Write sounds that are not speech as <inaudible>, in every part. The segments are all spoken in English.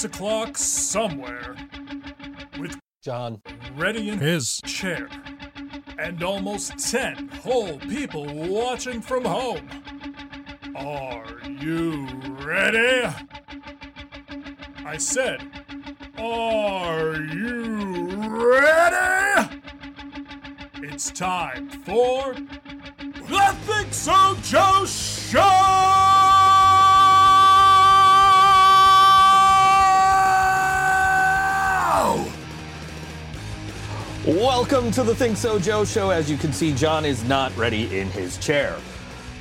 six o'clock somewhere. With John. ready in his chair. And almost ten whole people watching from home. Are you ready? I said, Are you ready? It's time for the Think So Joe Show! Welcome to the Think So Joe show. As you can see, John is not ready in his chair.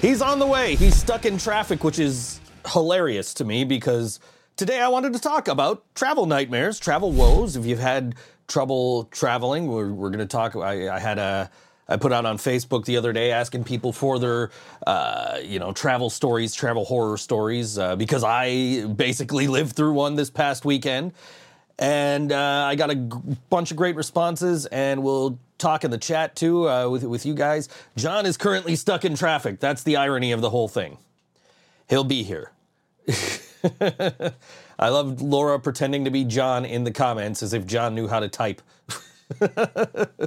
He's on the way. He's stuck in traffic, which is hilarious to me because today I wanted to talk about travel nightmares, travel woes. If you've had trouble traveling, we're, we're going to talk. I, I had a. I put out on Facebook the other day asking people for their, uh, you know, travel stories, travel horror stories, uh, because I basically lived through one this past weekend. And uh, I got a g- bunch of great responses, and we'll talk in the chat too uh, with, with you guys. John is currently stuck in traffic. That's the irony of the whole thing. He'll be here. <laughs> I love Laura pretending to be John in the comments as if John knew how to type. <laughs>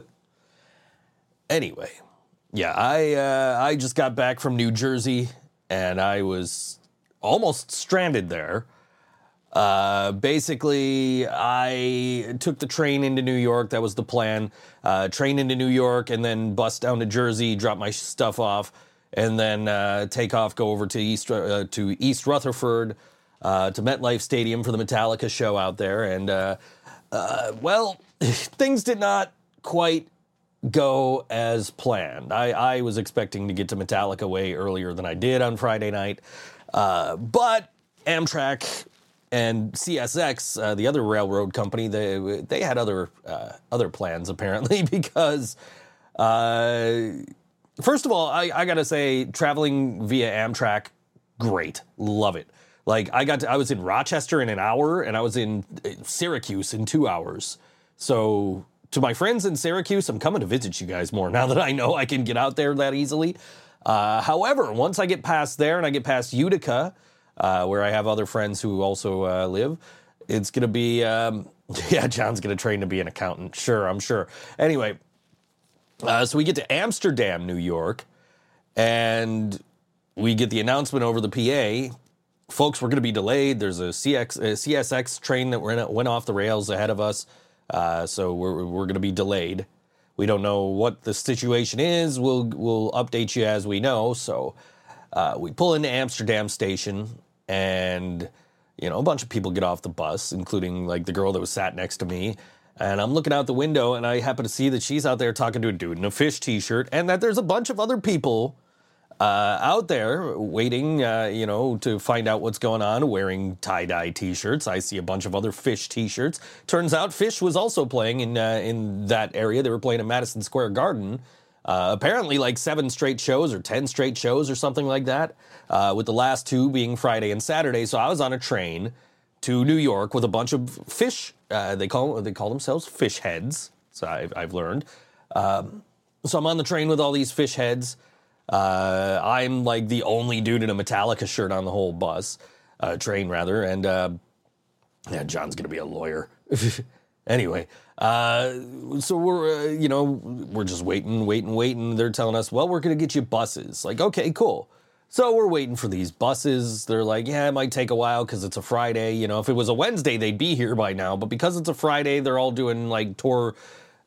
anyway, yeah, I uh, I just got back from New Jersey and I was almost stranded there. Uh, basically, I took the train into New York. That was the plan. Uh, train into New York and then bus down to Jersey, drop my stuff off, and then uh, take off, go over to East uh, to East Rutherford, uh, to MetLife Stadium for the Metallica show out there. And uh, well, <laughs> things did not quite go as planned. I, I was expecting to get to Metallica way earlier than I did on Friday night, but Amtrak and CSX, uh, the other railroad company, they they had other uh, other plans apparently <laughs> because. Uh, first of all, I, I gotta say, traveling via Amtrak, great, love it. Like I got, to, I was in Rochester in an hour, and I was in uh, Syracuse in two hours. So to my friends in Syracuse, I'm coming to visit you guys more <laughs> now that I know I can get out there that easily. Uh, however, once I get past there and I get past Utica, uh, where I have other friends who also uh, live, it's gonna be, um, <laughs> yeah, John's gonna train to be an accountant. Sure, I'm sure. Anyway, uh, so we get to Amsterdam, New York, and we get the announcement over the PA. Folks, we're going to be delayed. There's a CX, a CSX train that went, went off the rails ahead of us, uh, so we're, we're going to be delayed. We don't know what the situation is. We'll we'll update you as we know. So uh, we pull into Amsterdam station, and you know a bunch of people get off the bus, including like the girl that was sat next to me. And I'm looking out the window, and I happen to see that she's out there talking to a dude in a Phish T-shirt, and that there's a bunch of other people uh, out there waiting, uh, you know, to find out what's going on, wearing tie dye T-shirts. I see a bunch of other Phish T-shirts. Turns out Phish was also playing in uh, in that area. They were playing in Madison Square Garden. Uh, apparently, like seven straight shows or ten straight shows or something like that. Uh, with the last two being Friday and Saturday. So I was on a train to New York with a bunch of fish. Uh, they call they call themselves fish heads. So I've, I've learned. Um, so I'm on the train with all these fish heads. Uh, I'm like the only dude in a Metallica shirt on the whole bus, uh, train rather, and yeah, John's gonna be a lawyer. <laughs> anyway, uh, so we're uh, you know we're just waiting, waiting, waiting. They're telling us, well, we're gonna get you buses. Like, okay, cool. So we're waiting for these buses. They're like, yeah, it might take a while because it's a Friday. You know, if it was a Wednesday, they'd be here by now. But because it's a Friday, they're all doing like tour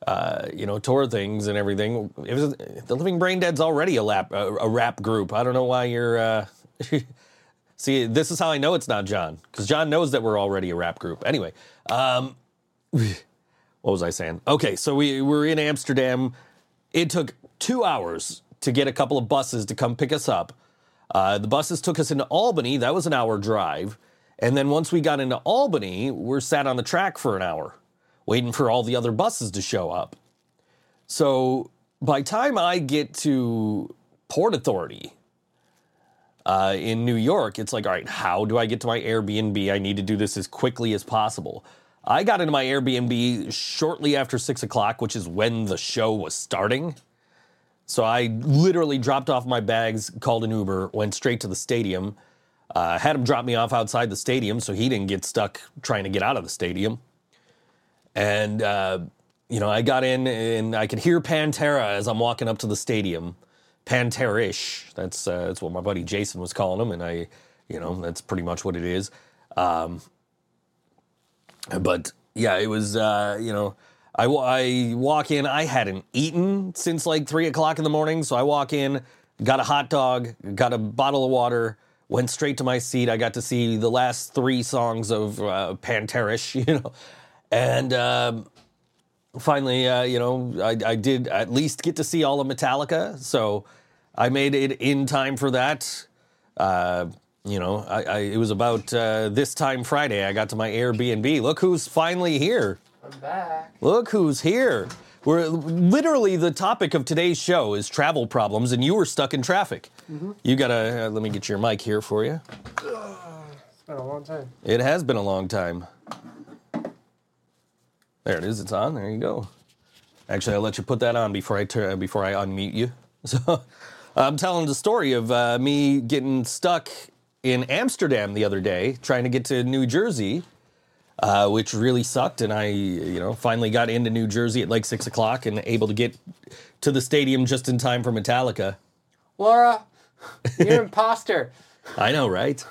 uh, you know, tour things and everything. It was, the Living Brain Dead's already a, lap, a, a rap group. I don't know why you're. Uh, <laughs> see, this is how I know it's not John because John knows that we're already a rap group. Anyway, um, <laughs> what was I saying? Okay, so we were in Amsterdam. It took two hours to get a couple of buses to come pick us up. Uh, the buses took us into Albany. That was an hour drive. And then once we got into Albany, we're sat on the track for an hour waiting for all the other buses to show up. So by time I get to Port Authority, uh, in New York, it's like, all right, how do I get to my Airbnb? I need to do this as quickly as possible. I got into my Airbnb shortly after six o'clock, which is when the show was starting. So I literally dropped off my bags, called an Uber, went straight to the stadium, uh, had him drop me off outside the stadium so he didn't get stuck trying to get out of the stadium. And, uh, you know, I got in and I could hear Pantera as I'm walking up to the stadium. Pantera-ish. That's, uh, that's what my buddy Jason was calling him. And I, you know, that's pretty much what it is. Um, but yeah, it was, uh, you know, I, I walk in. I hadn't eaten since like three o'clock in the morning. So I walk in, got a hot dog, got a bottle of water, went straight to my seat. I got to see the last three songs of uh, Pantera-ish, <laughs> you know. And um, finally, uh, you know, I, I did at least get to see all of Metallica. So I made it in time for that. Uh, you know, I, I, it was about uh, this time Friday. I got to my Airbnb. Look who's finally here. I'm back. Look who's here. We're literally the topic of today's show is travel problems, and you were stuck in traffic. You gotta uh, let me get your mic here for you. It's been a long time. It has been a long time. There it is. It's on. There you go. Actually, I'll let you put that on before I turn before I unmute you. <laughs> So, I'm telling the story of uh, me getting stuck in Amsterdam the other day, trying to get to New Jersey, uh, which really sucked. And I, you know, finally got into New Jersey at like six o'clock and able to get to the stadium just in time for Metallica. Laura, <laughs> you're an imposter. I know, right?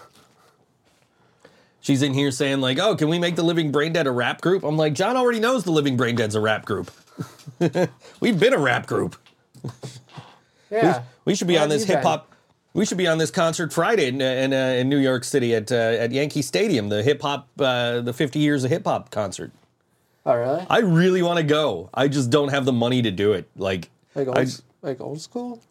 She's in here saying like, "Oh, can we make the Living Brain Dead a rap group?" I'm like, John already knows the Living Brain Dead's a rap group. <laughs> We've been a rap group. Yeah. We should be Where on this hip hop. We should be on this concert Friday in in, uh, in New York City at uh, at Yankee Stadium, the hip hop, uh, the 50 years of hip hop concert. Oh, really? I really want to go. I just don't have the money to do it. Like, Like old, I, like old school?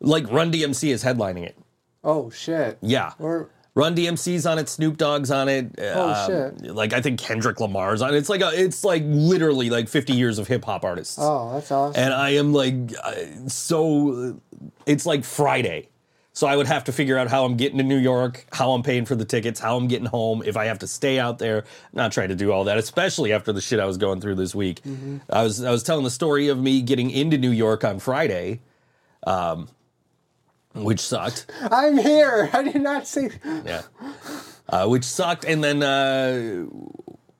like Run DMC is headlining it. Oh, shit. Yeah. Or Run DMC's on it, Snoop Dogg's on it. Oh, shit! Like I think Kendrick Lamar's on it. It's like a, it's like literally like 50 years of hip hop artists. oh, that's awesome. And I am like uh, so it's like Friday. So I would have to figure out how I'm getting to New York, how I'm paying for the tickets, how I'm getting home, if I have to stay out there. Not trying to do all that, especially after the shit I was going through this week. I was I was telling the story of me getting into New York on Friday, um, which sucked. I'm here. <laughs> I did not see. Yeah. Uh, which sucked. And then uh,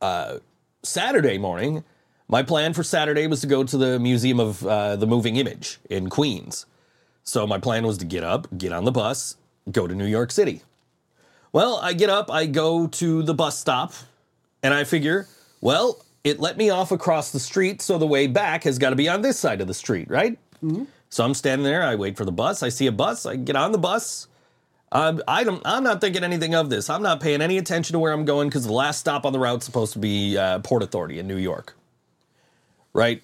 uh, Saturday morning, my plan for Saturday was to go to the Museum of uh, the Moving Image in Queens. So my plan was to get up, get on the bus, go to New York City. Well, I get up, I go to the bus stop, and I figure, well, it let me off across the street, so the way back has got to be on this side of the street, right? So I'm standing there, I wait for the bus, I see a bus, I get on the bus. I don't, I'm not thinking anything of this. I'm not paying any attention to where I'm going because the last stop on the route's supposed to be uh, Port Authority in New York. Right?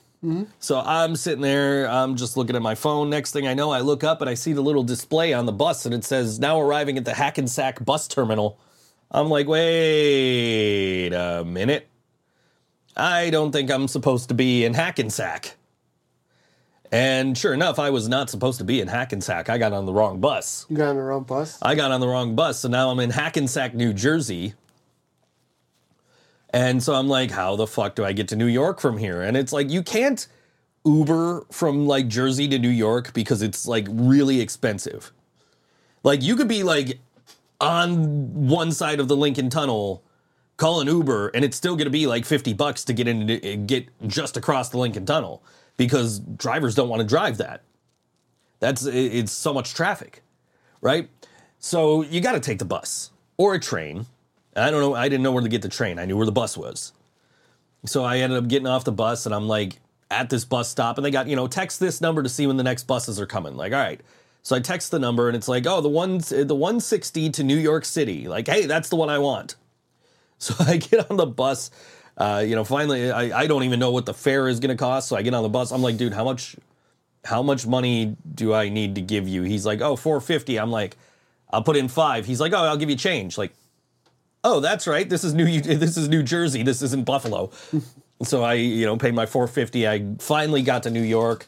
So I'm sitting there, I'm just looking at my phone. Next thing I know, I look up and I see the little display on the bus and it says, now arriving at the Hackensack bus terminal. I'm like, wait a minute. I don't think I'm supposed to be in Hackensack. And sure enough, I was not supposed to be in Hackensack. I got on the wrong bus. You got on the wrong bus? I got on the wrong bus, so now I'm in Hackensack, New Jersey. And so I'm like, how the fuck do I get to New York from here? And it's like, you can't Uber from like Jersey to New York because it's like really expensive. Like, you could be like on one side of the Lincoln Tunnel, call an Uber, and it's still gonna be like 50 bucks to get in, eh, get just across the Lincoln Tunnel because drivers don't wanna drive that. That's, it's so much traffic right? So you got to take the bus or a train. I don't know. I didn't know where to get the train. I knew where the bus was. So I ended up getting off the bus and I'm like at this bus stop and they got, you know, text this number to see when the next buses are coming. Like, all right. So I text the number and it's like, oh, the one, the 160 to New York City. Like, hey, that's the one I want. <laughs> So I get on the bus. Uh, you know, finally, I, I don't even know what the fare is going to cost. So I get on the bus. I'm like, dude, how much how much money do I need to give you? He's like, oh, 450. I'm like, I'll put in five. He's like, oh, I'll give you change. Like, oh, that's right. This is New this is New Jersey. This isn't Buffalo. so I, you know, paid my 450. I finally got to New York.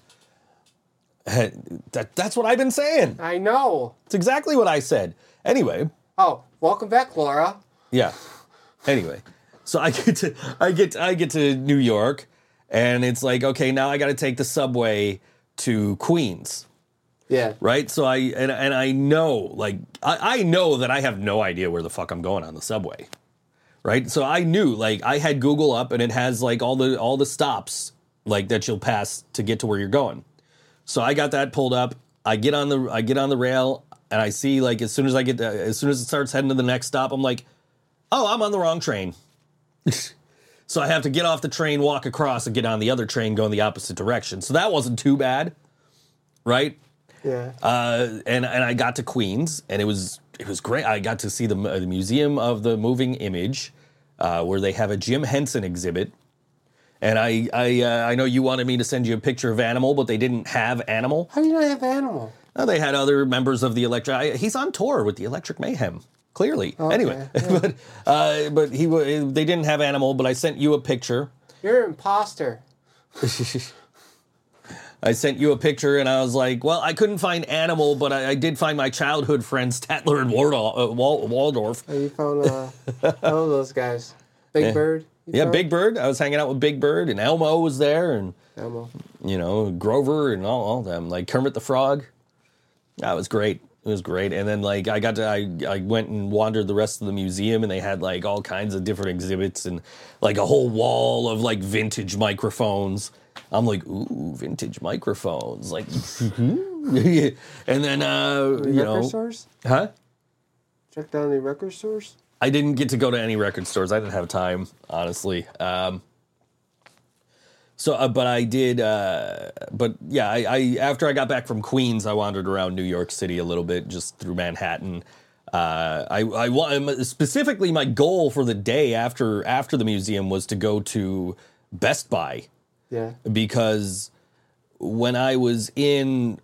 that, that's what I've been saying. I know. It's exactly what I said. Anyway, Oh, welcome back, Laura. yeah. Anyway, so I get to I get I get to New York, and it's like okay, now I got to take the subway to Queens, Yeah. right? So I and and I know like I, I know that I have no idea where the fuck I'm going on the subway, right? So I knew like I had Google up, and it has like all the all the stops like that you'll pass to get to where you're going. So I got that pulled up. I get on the I get on the rail and I see like as soon as I get to, as soon as it starts heading to the next stop, I'm like, oh, I'm on the wrong train. <laughs> so I have to get off the train, walk across, and get on the other train going the opposite direction. So that wasn't too bad, right? Yeah. Uh, and and I got to Queens, and it was it was great. I got to see the, the Museum of the Moving Image, uh, where they have a Jim Henson exhibit. And I I uh, I know you wanted me to send you a picture of Animal, but they didn't have Animal. How do you not have animal? No, they had other members of the Electric. I- He's on tour with the Electric Mayhem. Clearly, Okay, anyway, <laughs> but uh, but he they didn't have Animal, but I sent you a picture. You're an imposter. <laughs> I sent you a picture, and I was like, well, I couldn't find Animal, but I, I did find my childhood friends Statler and Wardol- uh, Wal- Waldorf. Oh, you found uh, all those guys. Big Yeah. Bird. Yeah, found? Big Bird. I was hanging out with Big Bird, and Elmo was there, and Animal. you know Grover and all, all them, like Kermit the Frog. That was great. It was great. And then like I got to I I went and wandered the rest of the museum, and they had like all kinds of different exhibits and like a whole wall of like vintage microphones. I'm like, ooh, vintage microphones, like, <laughs> and then uh, you record know, stores? huh? Check down any record stores? I didn't get to go to any record stores. I didn't have time, honestly. Um, so, uh, but I did. Uh, but yeah, I, I after I got back from Queens, I wandered around New York City a little bit, just through Manhattan. Uh, I, I wa- specifically my goal for the day after after the museum was to go to Best Buy Yeah. because when I was in,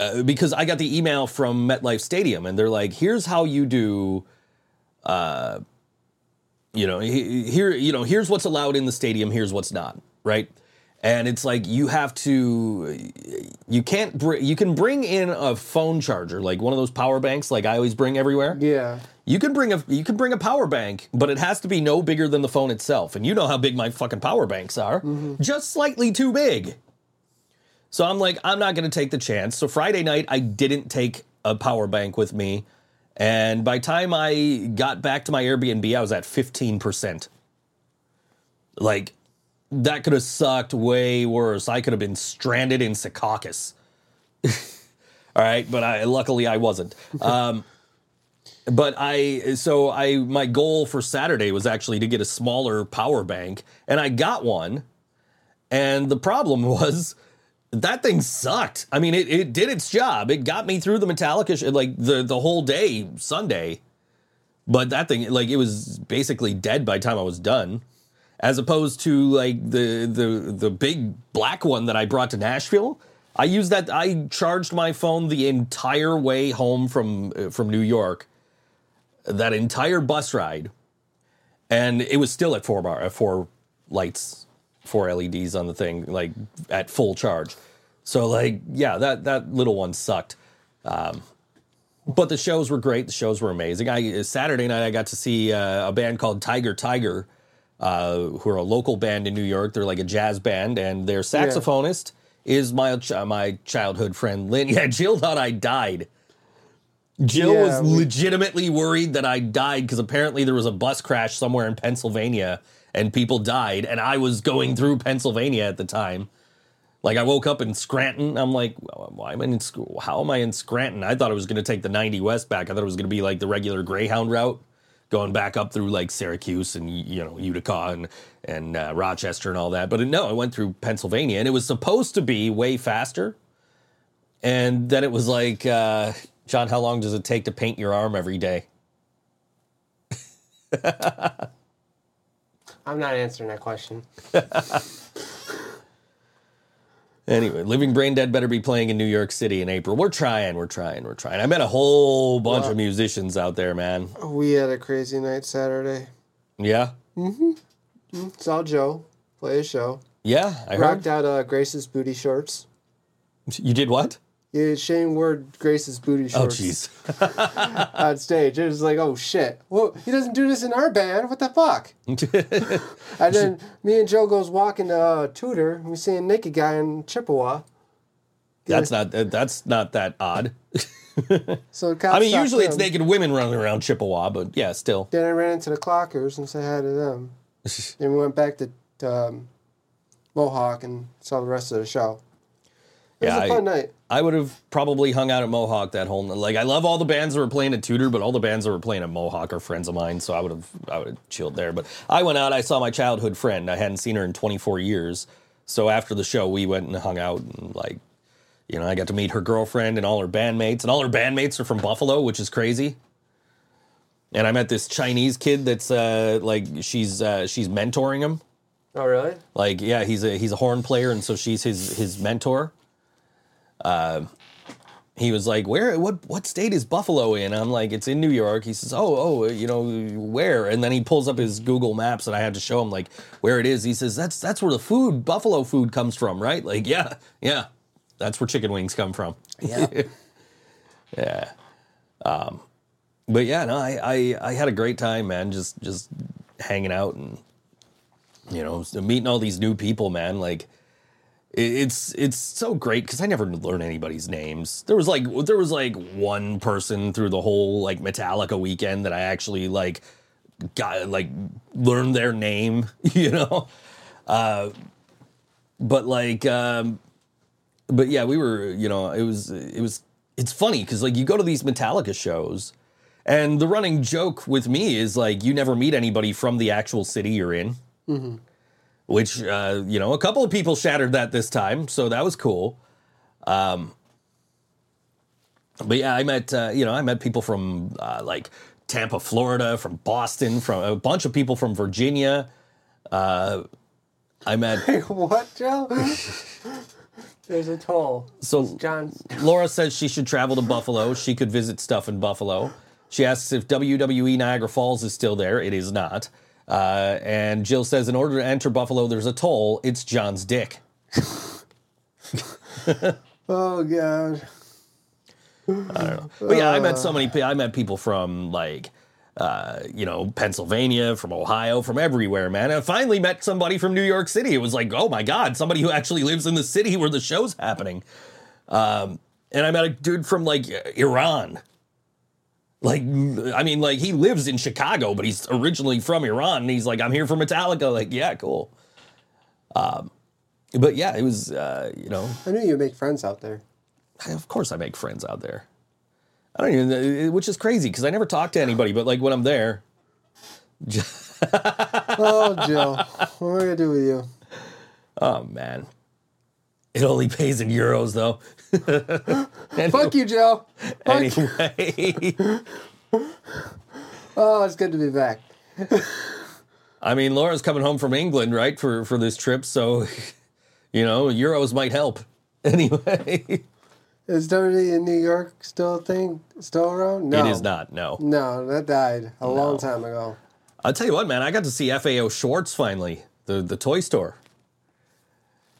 uh, because I got the email from MetLife Stadium and they're like, here's how you do, uh, you know, here, you know, here's what's allowed in the stadium, here's what's not, right? And it's like you have to, you can't, br- you can bring in a phone charger, like one of those power banks, like I always bring everywhere. Yeah. You can bring a you can bring a power bank, but it has to be no bigger than the phone itself. And you know how big my fucking power banks are. Just slightly too big. So I'm like, I'm not gonna take the chance. So Friday night I didn't take a power bank with me. And by time I got back to my Airbnb, I was at 15%. Like, that could have sucked way worse. I could have been stranded in Secaucus. <laughs> All right, but I luckily I wasn't. Um, but I so I my goal for Saturday was actually to get a smaller power bank, and I got one. And the problem <laughs> was that thing sucked. I mean, it, it did its job. It got me through the Metallica sh- like the the whole day Sunday. But that thing like it was basically dead by the time I was done. As opposed to like the the the big black one that I brought to Nashville. I used that I charged my phone the entire way home from uh, from New York. That entire bus ride and it was still at four bar at four lights four leds on the thing like at full charge. So like yeah that that little one sucked. Um, but the shows were great. The shows were amazing. I saturday night i got to see uh, a band called tiger tiger uh, who are a local band in new york. They're like a jazz band and their saxophonist is my ch- my childhood friend lynn. <laughs> Yeah jill thought i died Jill Yeah, was we- legitimately worried that I died because apparently there was a bus crash somewhere in Pennsylvania and people died, and I was going through Pennsylvania at the time. Like I woke up in Scranton. I'm like, why am I in school? How am I in Scranton? I thought I was going to take the 90 West back. I thought it was going to be like the regular Greyhound route, going back up through like Syracuse and you know Utica and and uh, Rochester and all that. But no, I went through Pennsylvania, and it was supposed to be way faster. And then it was like, uh, John, how long does it take to paint your arm every day? <laughs> I'm not answering that question. <laughs> Anyway, Living Brain Dead better be playing in New York City in April. We're trying, we're trying, we're trying. I met a whole bunch of musicians out there, man. We had a crazy night Saturday. Yeah, Mm-hmm. Saw Joe play a show. yeah, I heard. Rocked out uh, Grace's booty shorts. You did what? Yeah, Shane wore Grace's booty shorts. Oh, shorts jeez. <laughs> on stage. It was like, oh shit. Well, he doesn't do this in our band. What the fuck? <laughs> And then me and Joe goes walking to uh, Tudor. And we see a naked guy in Chippewa. that's not that's not that odd. <laughs> So I mean, usually it's naked women running around Chippewa, but yeah, still. Then I ran into the clockers and said hi to them. then we went back to, to um, Mohawk and saw the rest of the show. It Yeah, was a I- fun night. I would have probably hung out at Mohawk that whole night. like I love all the bands that were playing at Tudor, but all the bands that were playing at Mohawk are friends of mine, so I would have I would have chilled there. But I went out, I saw my childhood friend. I hadn't seen her in 24 years. So after the show we went and hung out and like you know, I got to meet her girlfriend and all her bandmates, and all her bandmates are from Buffalo, which is crazy. And I met this Chinese kid that's uh like she's uh she's mentoring him. Oh, really? Like, yeah, he's a he's a horn player, and so she's his his mentor. Uh, he was like, "Where? What? What state is Buffalo in?" I'm like, "It's in New York." He says, "Oh, oh, you know where?" And then he pulls up his Google Maps, and I had to show him like where it is. He says, "That's that's where the food Buffalo food comes from, right?" Like, yeah, yeah, that's where chicken wings come from. Yeah. <laughs> yeah. Um, but yeah, no, I, I I had a great time, man. Just just hanging out and you know meeting all these new people, man. Like it's it's so great because I never learn anybody's names. There was like there was like one person through the whole like Metallica weekend that I actually like got like learned their name, <laughs> you know. Uh, but like, um, but yeah, we were you know it was it was it's funny because like you go to these Metallica shows. And the running joke with me is like you never meet anybody from the actual city you're in which uh, you know a couple of people shattered that this time, so that was cool. Um, but yeah, I met uh, you know I met people from uh, like Tampa, Florida, from Boston, from a bunch of people from Virginia. Uh, I met <laughs> what, Joe? <laughs> There's a toll. so John. Laura says she should travel to Buffalo. She could visit stuff in Buffalo. She asks if WWE Niagara Falls is still there. It is not. Uh, and Jill says in order to enter Buffalo, there's a toll. It's John's dick. <laughs> Oh, God. I don't know. But yeah, I met so many. pe- I met people from like, uh, you know, Pennsylvania, from Ohio, from everywhere, man. I finally met somebody from New York City. It was like, oh my god, somebody who actually lives in the city where the show's happening. Um, and I met a dude from like Iran. Like, I mean, like he lives in Chicago, but he's originally from Iran. And he's like, I'm here for Metallica. Like, yeah, cool. Um, but yeah, it was, uh, you know, I knew you'd make friends out there. of course I make friends out there. I don't even, which is crazy because I never talk to anybody. But like when I'm there, <laughs> Oh, Joe. what am I going to do with you? oh man, it only pays in euros though. <laughs> Fuck you, Joe. Fuck. Anyway, <laughs> Oh, it's good to be back. I mean Laura's coming home from England, right, for for this trip, so you know euros might help. <laughs> Anyway, Is WWE in New York still a thing? Still around? No. it is not. No, No, that died a long time ago. I'll tell you what, man. I got to see FAO Schwarz finally, the the toy store.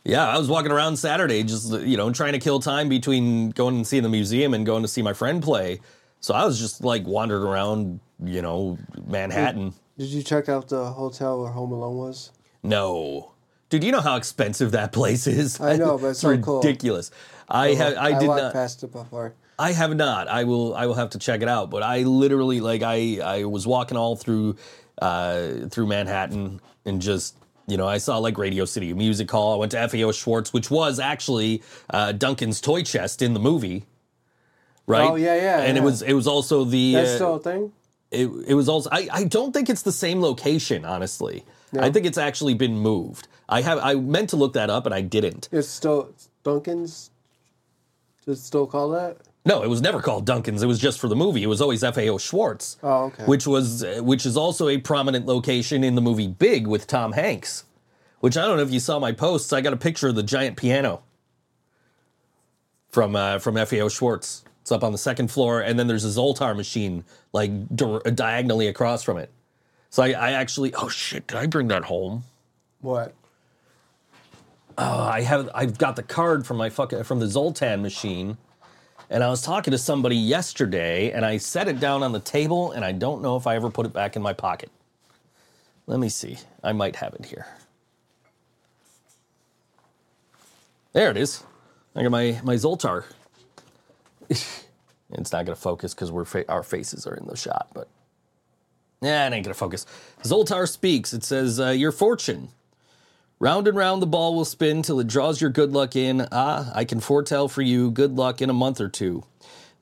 Yeah, I was walking around Saturday, just you know, trying to kill time between going and seeing the museum and going to see my friend play. So I was just like wandering around, you know, Manhattan. Did you check out the hotel where Home Alone was? No, dude, you know how expensive that place is. I know, but it's so cool. ridiculous. I have, I did not. past it before. I have not. I will. I will have to check it out. But I literally like I I was walking all through uh, through Manhattan and just you know I saw like Radio City Music Hall. I went to FAO Schwarz, which was actually uh, Duncan's toy chest in the movie. Right. Oh, yeah, yeah, And it was it was also the That's uh, still a thing? it, it was also I, I don't think it's the same location honestly i think it's actually been moved i have i meant to look that up and i didn't It's still Duncan's? Is it still called that? No it was never called duncan's. It was just for the movie. It was always fao schwarz Oh, okay. which was uh, which is also a prominent location in the movie big with tom hanks which i don't know if you saw my posts. I got a picture of the giant piano from uh, from fao schwarz. It's up on the second floor and then there's a zoltar machine like di- uh, diagonally across from it. So I, I actually oh shit did i bring that home? What? oh, I have I've got the card from my fucking from the Zoltar machine, and I was talking to somebody yesterday, and I set it down on the table, and I don't know if I ever put it back in my pocket. Let me see. I might have it here. There it is. I got my my Zoltar. <laughs> it's not gonna focus because we're fa- our faces are in the shot, but yeah, it ain't gonna focus. Zoltar speaks. It says, uh, "Your fortune." Round and round the ball will spin till it draws your good luck in. Ah, I can foretell for you good luck in a month or two.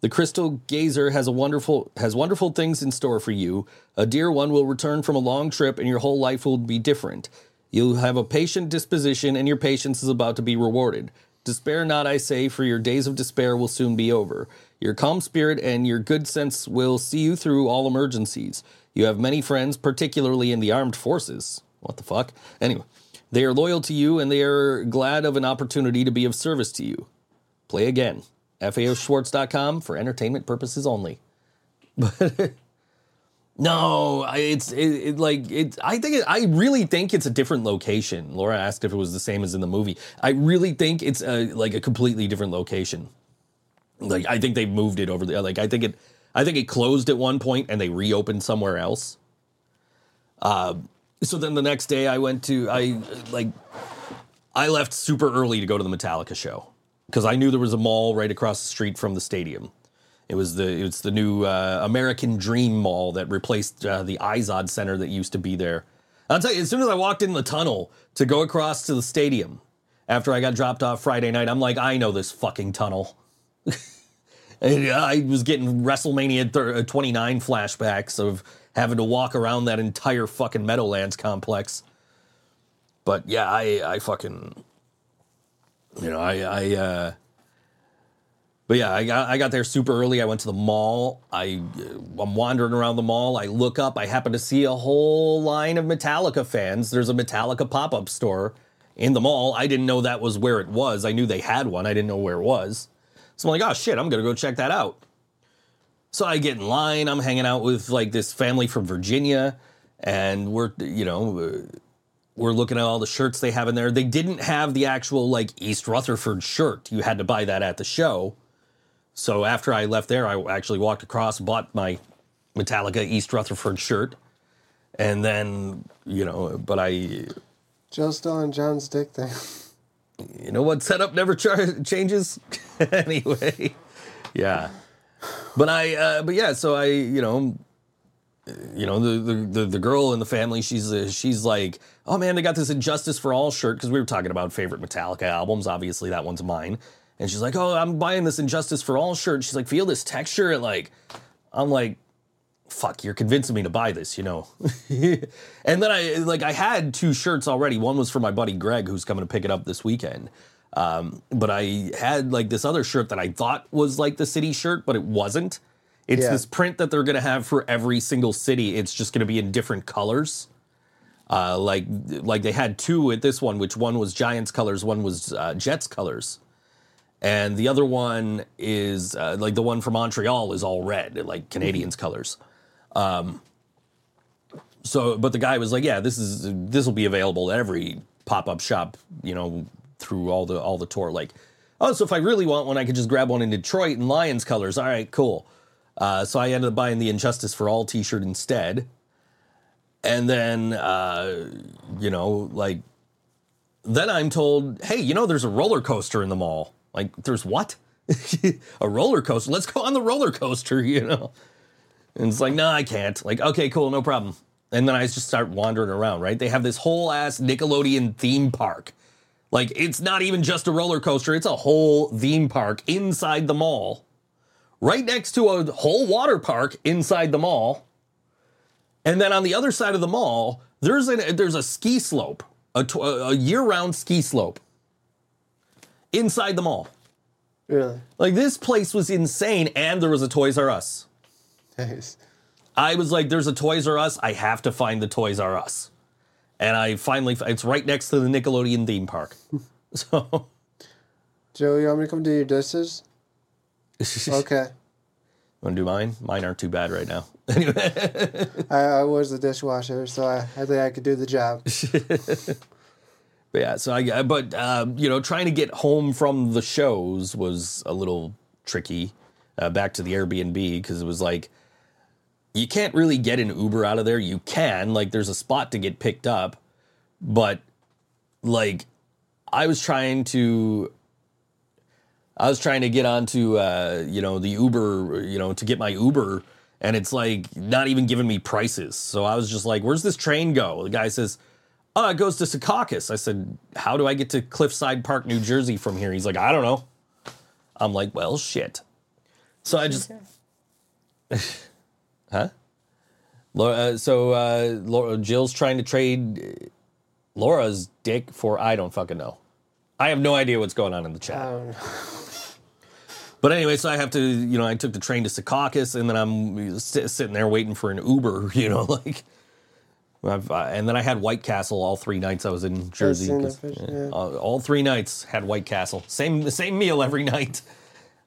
The crystal gazer has a wonderful has wonderful things in store for you. A dear one will return from a long trip and your whole life will be different. You'll have a patient disposition and your patience is about to be rewarded. Despair not, I say, for your days of despair will soon be over. Your calm spirit and your good sense will see you through all emergencies. You have many friends, particularly in the armed forces. What the fuck? Anyway, they are loyal to you and they are glad of an opportunity to be of service to you. Play again. FAOschwarz.com for entertainment purposes only. <laughs> But no, it's it, it, like it. I think it, I really think it's a different location. Laura asked if it was the same as in the movie. I really think it's a, like a completely different location. Like I think they moved it over there. Like I think it. I think it closed at one point and they reopened somewhere else. Uh, so then the next day I went to I like I left super early to go to the Metallica show because I knew there was a mall right across the street from the stadium. It was the it's the new uh, American Dream Mall that replaced uh, the Izod Center that used to be there. I'll tell you, as soon as I walked in the tunnel to go across to the stadium after I got dropped off Friday night, I'm like, I know this fucking tunnel. <laughs> And I was getting WrestleMania uh, 29 flashbacks of having to walk around that entire fucking Meadowlands complex. But yeah, I I fucking you know, I I uh but yeah, I got I got there super early. I went to the mall. I uh, I'm wandering around the mall. I look up. I happen to see a whole line of Metallica fans. There's a Metallica pop-up store in the mall. I didn't know that was where it was. I knew they had one. I didn't know where it was. So I'm like, oh shit, I'm gonna go check that out. So I get in line. I'm hanging out with like this family from Virginia, and we're you know uh, we're looking at all the shirts they have in there. They didn't have the actual like East Rutherford shirt. You had to buy that at the show. So after I left there, I actually walked across, bought my Metallica East Rutherford shirt, and then you know, but I still on John's dick thing. you know what setup never char- <laughs> changes <laughs> anyway yeah but i uh, but yeah so i you know you know the, the the girl in the family she's uh, she's like oh man they got this and justice for all shirt because we were talking about favorite metallica albums obviously that one's mine. And she's like oh i'm buying this and justice for all shirt. She's like feel this texture? And like i'm like fuck you're convincing me to buy this you know? <laughs> And then i like i had two shirts already. One was for my buddy greg who's coming to pick it up this weekend um, but i had like this other shirt that i thought was like the city shirt but it wasn't. It's Yeah. this print that they're going to have for every single city. It's just going to be in different colors. Uh, like like they had two at this one which one was giants colors one was uh, jets colors. And the other one is uh, like the one from Montreal is all red, like Canadiens colors. Um, so, but the guy was like, "Yeah, this is this will be available at every pop up shop, you know, through all the all the tour." Like, oh, so if I really want one, I could just grab one in Detroit in Lions colors. All right, cool. Uh, so I ended up buying the And Justice for All T-shirt instead, and then uh, you know, like then I'm told, hey, you know, there's a roller coaster in the mall. Like, there's what? <laughs> a roller coaster? Let's go on the roller coaster, <laughs> you know? And it's like, no, I can't. Like, okay, cool, no problem. And then I just start wandering around, right? They have this whole ass Nickelodeon theme park. Like, it's not even just a roller coaster, it's a whole theme park inside the mall, right next to a whole water park inside the mall. And then on the other side of the mall, there's a there's a ski slope, a year-round ski slope inside the mall. Really? Like this place was insane, and there was a Toys R Us. Nice. I was like, "There's a Toys R Us. I have to find the Toys R Us." And I finally, it's right next to the Nickelodeon theme park. <laughs> So, Joe, you want me to come do your dishes? <laughs> Okay. want to do mine? Mine aren't too bad right now. <laughs> Anyway, I, I was the dishwasher, so I, I think I could do the job. But yeah, so I but um, you know trying to get home from the shows was a little tricky. Uh, back to the Airbnb because it was like you can't really get an Uber out of there. You can like there's a spot to get picked up, but like I was trying to I was trying to get onto uh, you know the Uber, you know, to get my Uber, and it's like not even giving me prices. So I was just like, "Where's this train go?" The guy says, "Oh, it goes to Secaucus." I said, "How do I get to Cliffside Park, New Jersey from here?" He's like, "I don't know." I'm like, "Well, shit." So I just, <laughs> huh? Laura, uh, so uh, Laura, Jill's trying to trade Laura's dick for I don't fucking know. I have no idea what's going on in the chat. Um, <laughs> But anyway, so I have to, you know, I took the train to Secaucus, and then I'm sit, sitting there waiting for an Uber, <laughs> you know, like. I've, uh, and then I had White Castle all three nights I was in Jersey. seen that 'cause, picture, yeah, yeah. all, all three nights had White Castle. Same same meal every <laughs> night.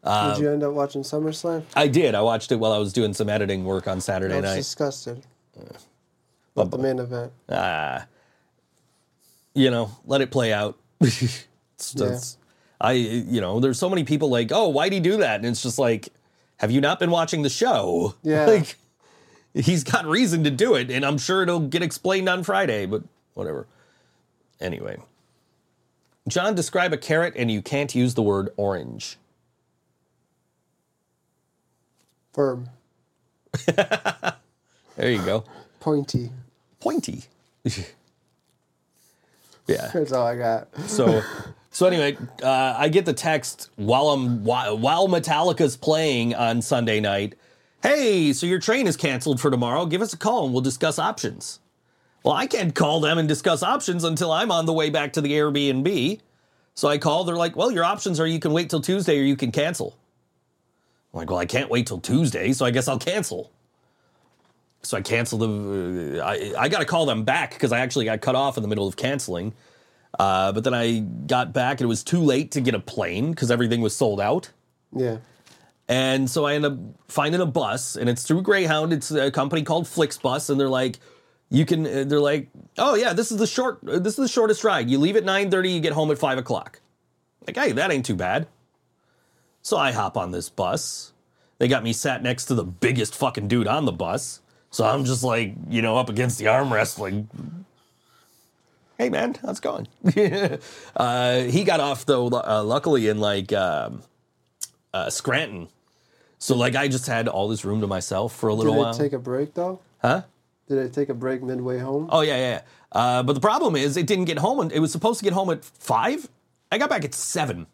Did you end up watching SummerSlam? I did. I watched it while I was doing some editing work on Saturday I was night. disgusted. About the main event. Ah, you know, let it play out. <laughs> Just- I, you know, there's so many people like, oh, why'd he do that? And it's just like, have you not been watching the show? <laughs> Yeah. Like, he's got reason to do it, and I'm sure it'll get explained on Friday, but whatever. Anyway, John, describe a carrot, and you can't use the word orange. Firm. <laughs> There you go. Pointy. Pointy. <laughs> yeah. That's all I got. So, so anyway, uh, I get the text while I'm while, while Metallica's playing on Sunday night. Hey, so your train is canceled for tomorrow. Give us a call and we'll discuss options. Well, I can't call them and discuss options until I'm on the way back to the Airbnb. So I call. They're like, "Well, your options are you can wait till Tuesday or you can cancel." I'm like, "Well, I can't wait till Tuesday, so I guess I'll cancel." So I canceled the. Uh, I I got to call them back because I actually got cut off in the middle of canceling. Uh, but then I got back and it was too late to get a plane because everything was sold out. Yeah. And so I end up finding a bus, and it's through Greyhound. It's a company called Flixbus, and they're like, you can. uh, They're like, oh yeah, this is the short. uh, This is the shortest ride. You leave at nine thirty, you get home at five o'clock. Like, hey, that ain't too bad. So I hop on this bus. They got me sat next to the biggest fucking dude on the bus. So I'm just like, you know, up against the armrest, like, hey man, how's it going? <laughs> uh, he got off though, uh, luckily in like um, uh, Scranton. So like I just had all this room to myself for a little Did while. it take a break though? huh? Did it take a break midway home? Oh yeah, yeah. yeah. Uh, but the problem is, it didn't get home. It was supposed to get home at five. I got back at seven.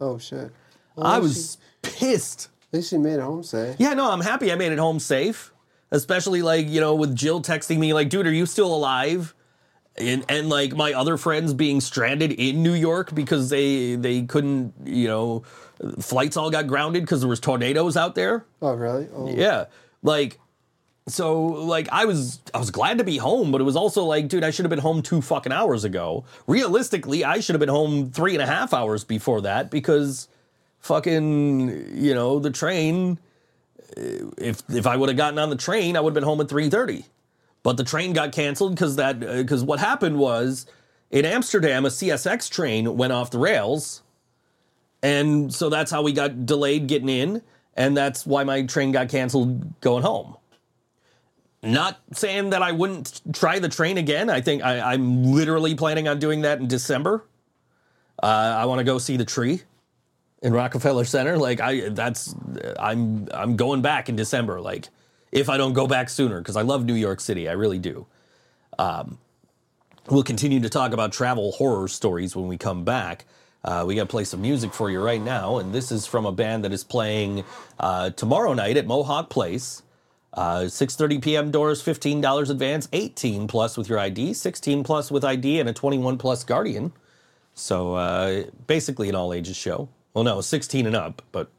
Oh shit. Well, I was pissed. At least you made it home safe. Yeah, no, I'm happy I made it home safe. Especially like, you know, with Jill texting me like, dude, are you still alive? And and like my other friends being stranded in New York because they they couldn't, you know, flights all got grounded because there was tornadoes out there. Oh really? Oh. Yeah. Like so like I was I was glad to be home, but it was also like, dude, I should have been home two fucking hours ago. Realistically, I should have been home three and a half hours before that because fucking you know, the train if if I would have gotten on the train, I would have been home at 3:30. But the train got canceled because that because what happened was in Amsterdam a CSX train went off the rails, and so that's how we got delayed getting in, and that's why my train got canceled going home. Not saying that I wouldn't try the train again. I think I, I'm literally planning on doing that in December. Uh, I want to go see the tree in Rockefeller Center. Like I, that's I'm I'm going back in December. Like if I don't go back sooner, because I love New York City, I really do. Um, we'll continue to talk about travel horror stories when we come back. Uh, we got to play some music for you right now, and this is from a band that is playing uh, tomorrow night at Mohawk Place. Uh, 6:30 p.m. doors, $15 advance, 18 plus with your ID, 16 plus with ID, and a 21 plus Guardian. So uh, basically an all ages show. Well, no, 16 and up, but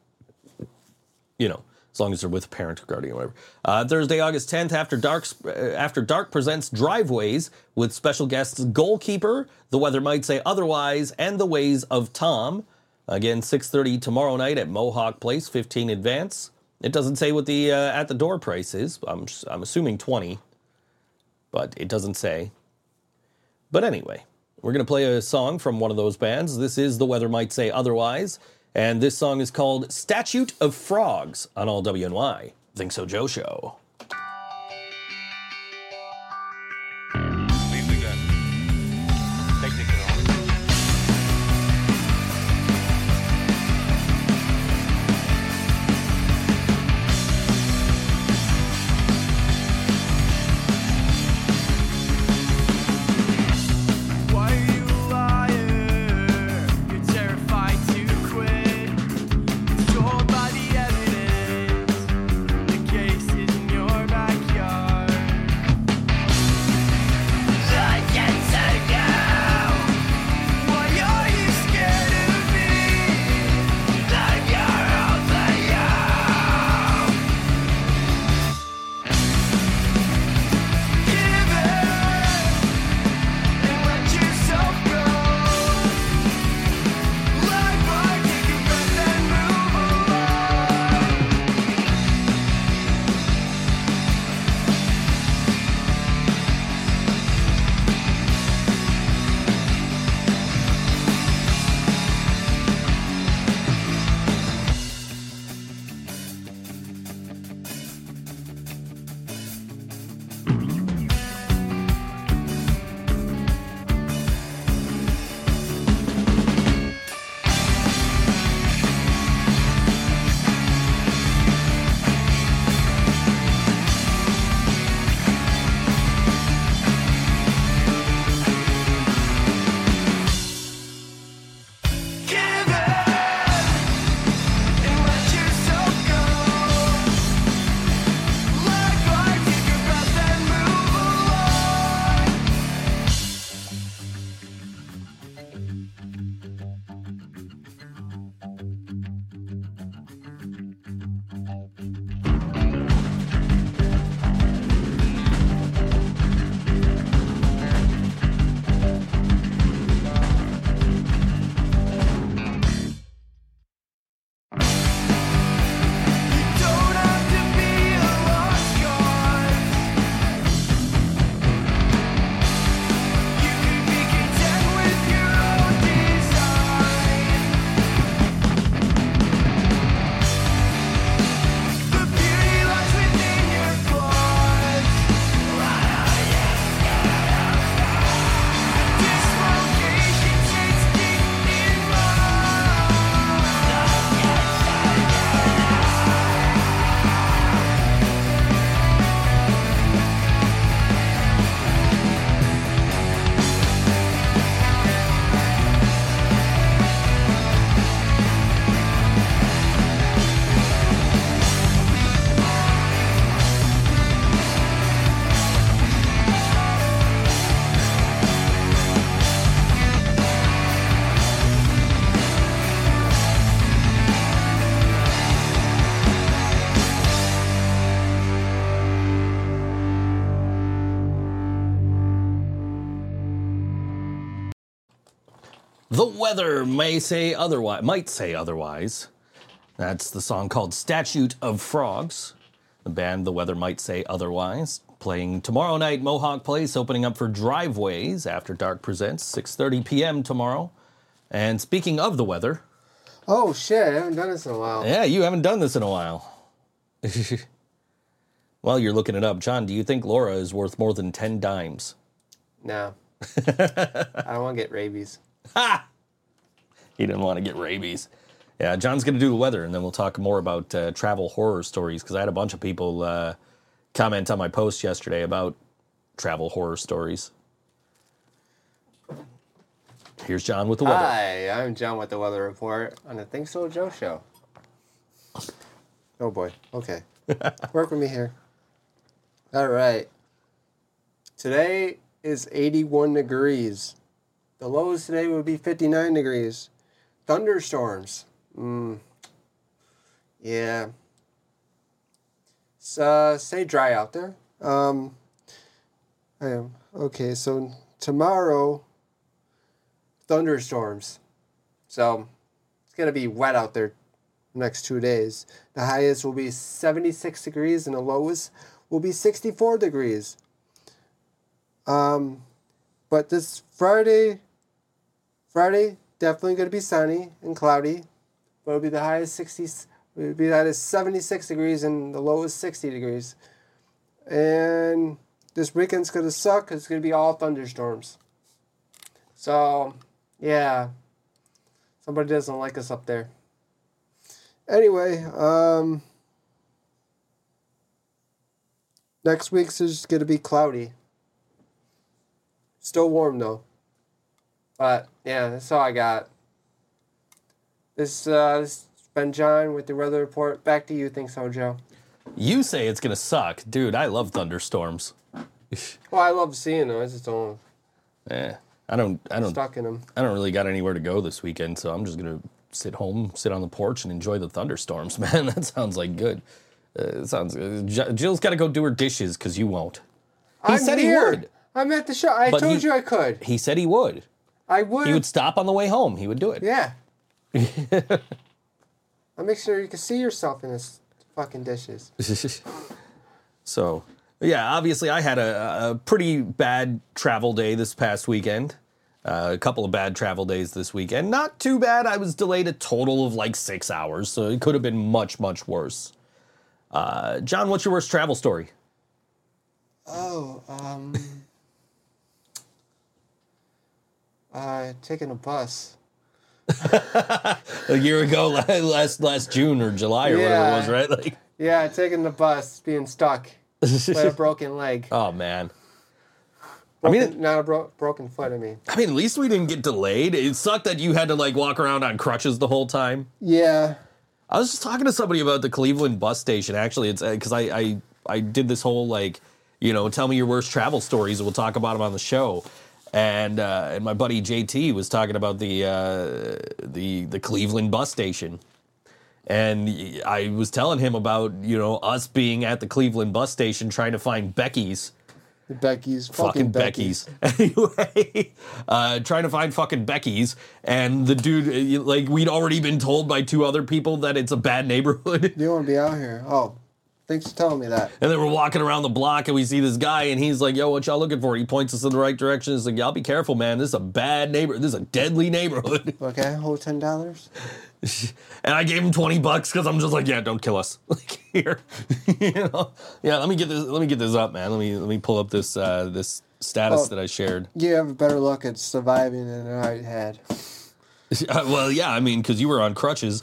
you know, as long as they're with a parent or guardian or whatever. Uh, Thursday, August 10th, After Dark, uh, After Dark presents Driveways with special guests Goalkeeper, The Weather Might Say Otherwise, and The Ways of Tom. Again, 6.30 tomorrow night at Mohawk Place, 15 advance. It doesn't say what the uh, at the door price is. I'm, I'm assuming 20, but it doesn't say. But anyway, We're going to play a song from one of those bands. This is The Weather Might Say Otherwise. And this song is called Statute of Frogs on All WNY. Think So Joe Show. Weather may say otherwise, might say otherwise. That's the song called Statute of Frogs. The band The Weather Might Say Otherwise, playing tomorrow night Mohawk Place, opening up for Driveways after Dark presents 6:30 p.m. tomorrow. And speaking of the weather, Oh shit! I haven't done this in a while. yeah, you haven't done this in a while. <laughs> While you're looking it up, John, do you think Laura is worth more than 10 dimes? No, <laughs> I don't want to get rabies. <laughs> He didn't want to get rabies. Yeah, John's going to do the weather, and then we'll talk more about uh, travel horror stories because I had a bunch of people uh, comment on my post yesterday about travel horror stories. Here's John with the weather. Hi, I'm John with the weather report on the Think So Joe show. Oh boy. Okay. <laughs> Work with me here. All right. Today is 81 degrees. The lows today would be 59 degrees. Thunderstorms. Mm. Yeah. So, stay dry out there. Um, I am. Okay, so tomorrow, thunderstorms. So it's gonna be wet out there next two days. The highest will be 76 degrees and the lowest will be 64 degrees. Um, but this Friday Friday, definitely going to be sunny and cloudy, but it'll be the highest 60s. It'll be the highest 76 degrees and the lowest 60 degrees. And this weekend's going to suck it's going to be all thunderstorms. So, yeah. Somebody doesn't like us up there. Anyway, um, next week's is going to be cloudy. Still warm though. But yeah, that's all I got. This, uh, this has been John with the weather report. Back to you, think so, Joe. You say it's gonna suck, dude. I love thunderstorms. <laughs> Well, I love seeing them. I just don't Eh, I don't. I don't. stuck in them. I don't really got anywhere to go this weekend, so I'm just gonna sit home, sit on the porch, and enjoy the thunderstorms. <laughs> Man, that sounds like good. Uh, sounds. Uh, Jill's got to go do her dishes because you won't. He I'm said here. he would. I'm at the show. I But told he- you I could. He said he would. I would. He would stop on the way home. He would do it. Yeah. <laughs> I'll make sure you can see yourself in this fucking dishes. <laughs> so, yeah, obviously, I had a, a pretty bad travel day this past weekend. Uh, a couple of bad travel days this weekend. Not too bad. I was delayed a total of like six hours, so it could have been much, much worse. Uh, John, what's your worst travel story? Oh, um. Uh, taking a bus. <laughs> A year ago, <laughs> last last June or July or whatever it was, right? Like, <laughs> Yeah, taking the bus, being stuck with a broken leg. oh man. Broken, mean, not a bro- broken foot. I mean, I mean, at least we didn't get delayed. It sucked that you had to like walk around on crutches the whole time. yeah, I was just talking to somebody about the Cleveland bus station. Actually, it's because I, I I did this whole like, you know, tell me your worst travel stories. and We'll talk about them on the show. And uh, and my buddy JT was talking about the uh, the the Cleveland bus station. And I was telling him about you know us being at the Cleveland bus station trying to find Becky's Becky's fucking fucking, Becky's. <laughs> Anyway, uh, trying to find fucking Becky's, and the dude, like, we'd already been told by two other people that it's a bad neighborhood. You want to be out here? Oh, thanks for telling me that. And then we're walking around the block, and we see this guy, and he's like, "Yo, what y'all looking for?" He points us in the right direction. He's like, "Y'all be careful, man. This is a bad neighborhood. This is a deadly neighborhood." <laughs> Okay, hold ten dollars. And I gave him twenty bucks because I'm just like, "Yeah, don't kill us." <laughs> Like here, <laughs> you know, yeah. Let me get this. Let me get this up, man. Let me let me pull up this uh, this status Oh. that I shared. You have a better luck at surviving than I had. Uh, well, yeah, I mean, because you were on crutches.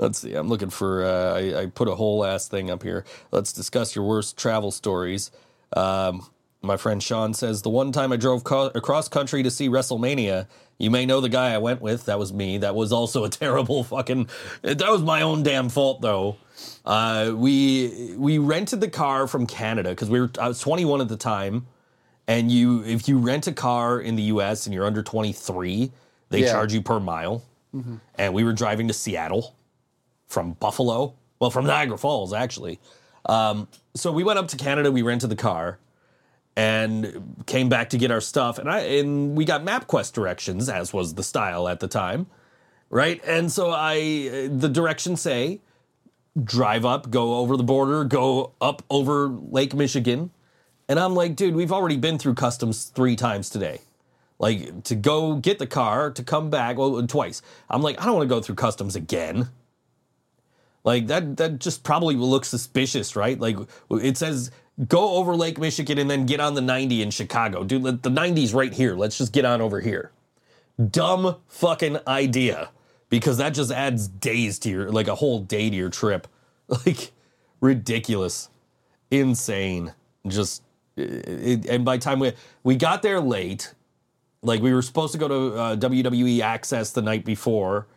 Let's see. I'm looking for. Uh, I, I put a whole ass thing up here. Let's discuss your worst travel stories. Um, my friend Sean says the one time I drove co- across country to see WrestleMania. You may know the guy I went with. That was me. That was also a <laughs> terrible fucking. That was my own damn fault though. Uh, we we rented the car from Canada because we were. I was 21 at the time and you if you rent a car in the US and you're under 23, they Yeah. charge you per mile. And we were driving to Seattle from Buffalo, well from Niagara Falls actually. Um, so we went up to Canada, we rented the car and came back to get our stuff and I and we got MapQuest directions as was the style at the time. Right? And so I the directions say drive up, go over the border, go up over Lake Michigan. And I'm like, dude, we've already been through customs three times today. Like to go get the car, to come back, well, twice. I'm like, I don't want to go through customs again. Like that that just probably will look suspicious, right? Like it says go over Lake Michigan and then get on the 90 in Chicago. Dude, the 90's right here. Let's just get on over here. Dumb fucking idea. Because that just adds days to your like a whole day to your trip. <laughs> Like ridiculous. Insane. Just it, and by time we we got there late, like we were supposed to go to uh, WWE Axxess the night before,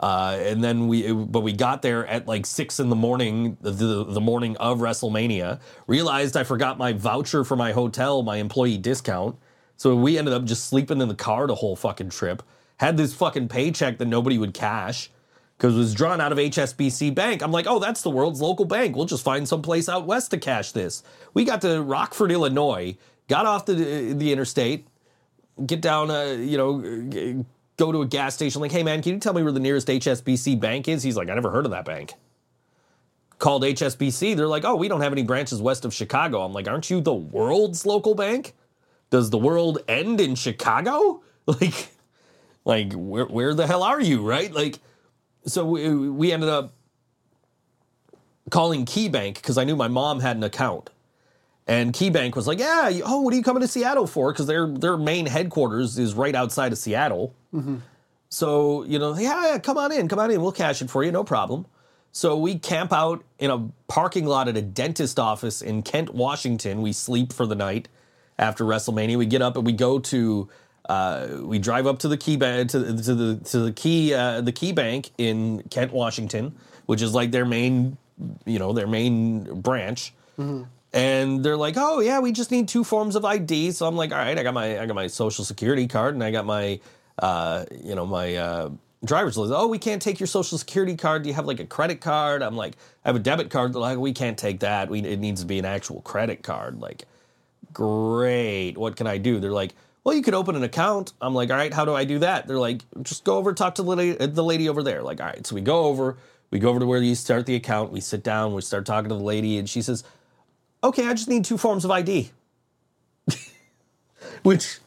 uh, and then we but we got there at like six in the morning, the, the morning of WrestleMania. Realized I forgot my voucher for my hotel, my employee discount. So we ended up just sleeping in the car the whole fucking trip. Had this fucking paycheck that nobody would cash because it was drawn out of HSBC Bank. I'm like, oh, that's the world's local bank. We'll just find some place out west to cash this. We got to Rockford, Illinois, got off the the interstate, get down, uh, you know, go to a gas station. Like, hey man, can you tell me where the nearest HSBC bank is? He's like, I never heard of that bank. Called HSBC. They're like, oh, we don't have any branches west of Chicago. I'm like, aren't you the world's local bank? Does the world end in Chicago? <laughs> Like, like where where the hell are you? Right? Like, so we we ended up calling KeyBank because I knew my mom had an account. And KeyBank was like, "Yeah, oh, what are you coming to Seattle for?" Because their their main headquarters is right outside of Seattle. So you know, yeah, yeah, come on in, come on in, we'll cash it for you, no problem. So we camp out in a parking lot at a dentist office in Kent, Washington. We sleep for the night after WrestleMania. We get up and we go to. Uh, we drive up to the KeyBank to, to the to the key uh, the KeyBank in Kent, Washington, which is like their main, you know, their main branch. And they're like, "Oh yeah, we just need two forms of ID." So I'm like, "All right, I got my I got my social security card and I got my uh, you know my uh, driver's license." Oh, we can't take your social security card. Do you have like a credit card? I'm like, "I have a debit card." They're like, "We can't take that. We it needs to be an actual credit card." Like, great. What can I do? They're like, well, you could open an account. I'm like, all right, how do I do that? They're like, just go over, talk to the lady, the lady over there. Like, all right. So we go over, we go over to where you start the account. We sit down, we start talking to the lady, and she says, okay, I just need two forms of ID. <laughs> Which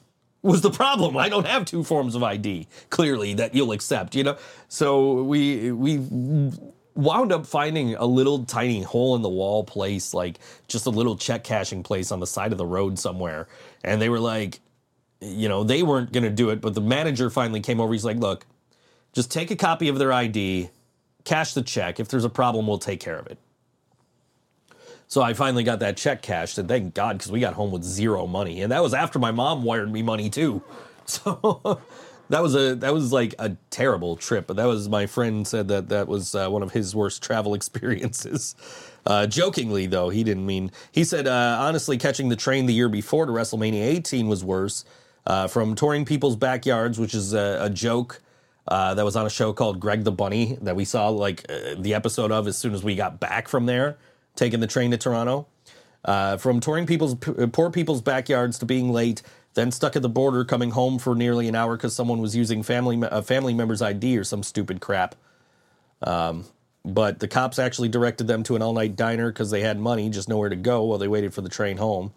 was the problem. I don't have two forms of ID, clearly, that you'll accept, you know? So we, we, wound up finding a little tiny hole in the wall place, like just a little check cashing place on the side of the road somewhere. And they were like, you know, they weren't going to do it, but the manager finally came over. He's like, look, just take a copy of their ID, cash the check. If there's a problem, we'll take care of it. So I finally got that check cashed, and thank God, because we got home with zero money, and that was after my mom wired me money too. <laughs> So that was a that was like a terrible trip. But that was my friend said that that was uh, one of his worst travel <laughs> experiences. Uh, jokingly though, he didn't mean. He said uh, honestly, catching the train the year before to WrestleMania 18 was worse. Uh, from touring people's backyards, which is a, a joke. Uh, that was on a show called Greg the Bunny that we saw like uh, the episode of as soon as we got back from there, taking the train to Toronto. Uh, from touring people's poor people's backyards to being late, then stuck at the border, coming home for nearly an hour because someone was using family a family member's ID or some stupid crap. Um, but the cops actually directed them to an all night diner because they had money, just nowhere to go while they waited for the train home.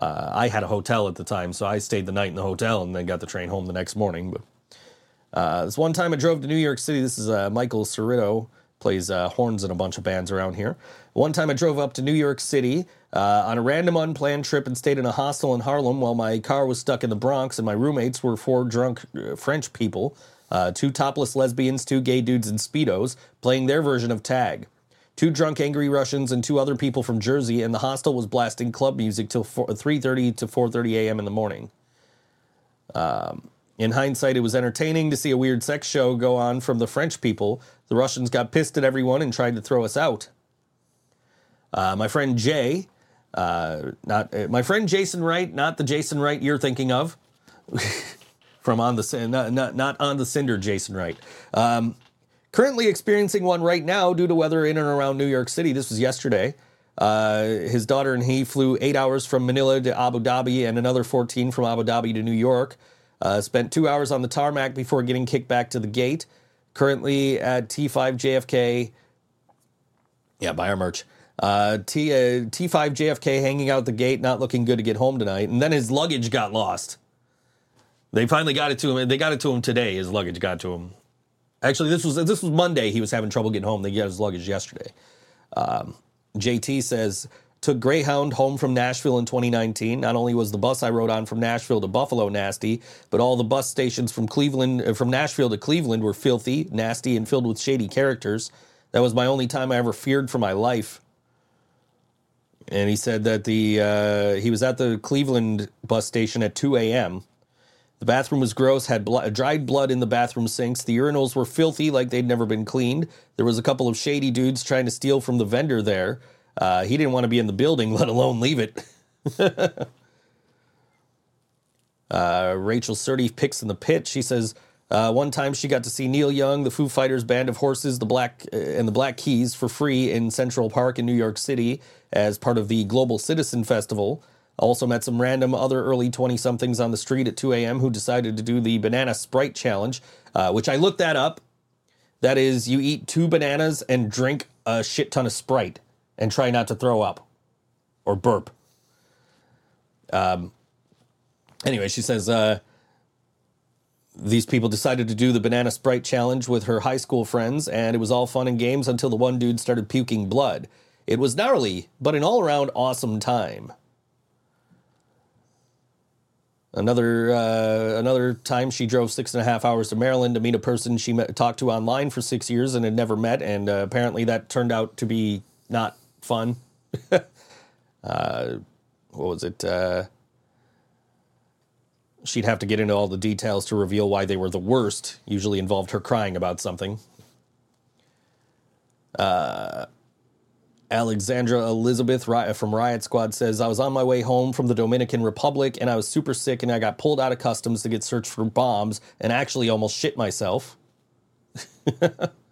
Uh, I had a hotel at the time, so I stayed the night in the hotel and then got the train home the next morning. But uh, this one time I drove to New York City. This is uh, Michael Cerrito, plays uh, horns in a bunch of bands around here. One time I drove up to New York City uh, on a random unplanned trip and stayed in a hostel in Harlem while my car was stuck in the Bronx and my roommates were four drunk uh, French people, uh, two topless lesbians, two gay dudes in Speedos, playing their version of tag. Two drunk angry Russians and two other people from Jersey, and the hostel was blasting club music till 4, 3.30 to 4.30 a.m. in the morning. In hindsight, it was entertaining to see a weird sex show go on from the French people. The Russians got pissed at everyone and tried to throw us out. Uh, my friend Jay, uh, not uh, my friend Jason Wright, not the Jason Wright you're thinking of, <laughs> from on the not, not not on the Cinder Jason Wright. Um, currently experiencing one right now due to weather in and around New York City. This was yesterday. Uh, his daughter and he flew eight hours from Manila to Abu Dhabi and another 14 from Abu Dhabi to New York. Uh, spent two hours on the tarmac before getting kicked back to the gate. Currently at T5 JFK. Yeah, buy our merch. Uh, T, uh, T5 JFK hanging out the gate, not looking good to get home tonight. And then his luggage got lost. They finally got it to him. They got it to him today. His luggage got to him. Actually, this was this was Monday. He was having trouble getting home. They got his luggage yesterday. Um, JT says took Greyhound home from Nashville in 2019. Not only was the bus I rode on from Nashville to Buffalo nasty, but all the bus stations from Cleveland uh, from Nashville to Cleveland were filthy, nasty, and filled with shady characters. That was my only time I ever feared for my life. And he said that the uh, he was at the Cleveland bus station at 2 a.m. The bathroom was gross, had blo- dried blood in the bathroom sinks. The urinals were filthy, like they'd never been cleaned. There was a couple of shady dudes trying to steal from the vendor there. Uh, he didn't want to be in the building, <laughs> let alone leave it. <laughs> uh, Rachel Surdy picks in the pit. She says uh, one time she got to see Neil Young, the Foo Fighters band of horses, the Black uh, and the Black Keys for free in Central Park in New York City as part of the Global Citizen Festival. Also met some random other early 20 somethings on the street at 2 a.m. who decided to do the Banana Sprite Challenge, uh, which I looked that up. That is, you eat two bananas and drink a shit ton of Sprite and try not to throw up or burp. Um, anyway, she says, uh, these people decided to do the banana sprite challenge with her high school friends, and it was all fun and games until the one dude started puking blood. It was gnarly, but an all around awesome time. Another uh, another time, she drove six and a half hours to Maryland to meet a person she met, talked to online for six years and had never met, and uh, apparently that turned out to be not fun. <laughs> uh, what was it? Uh, she'd have to get into all the details to reveal why they were the worst. Usually involved her crying about something. Uh, Alexandra Elizabeth from Riot Squad says, I was on my way home from the Dominican Republic and I was super sick and I got pulled out of customs to get searched for bombs and actually almost shit myself. <laughs>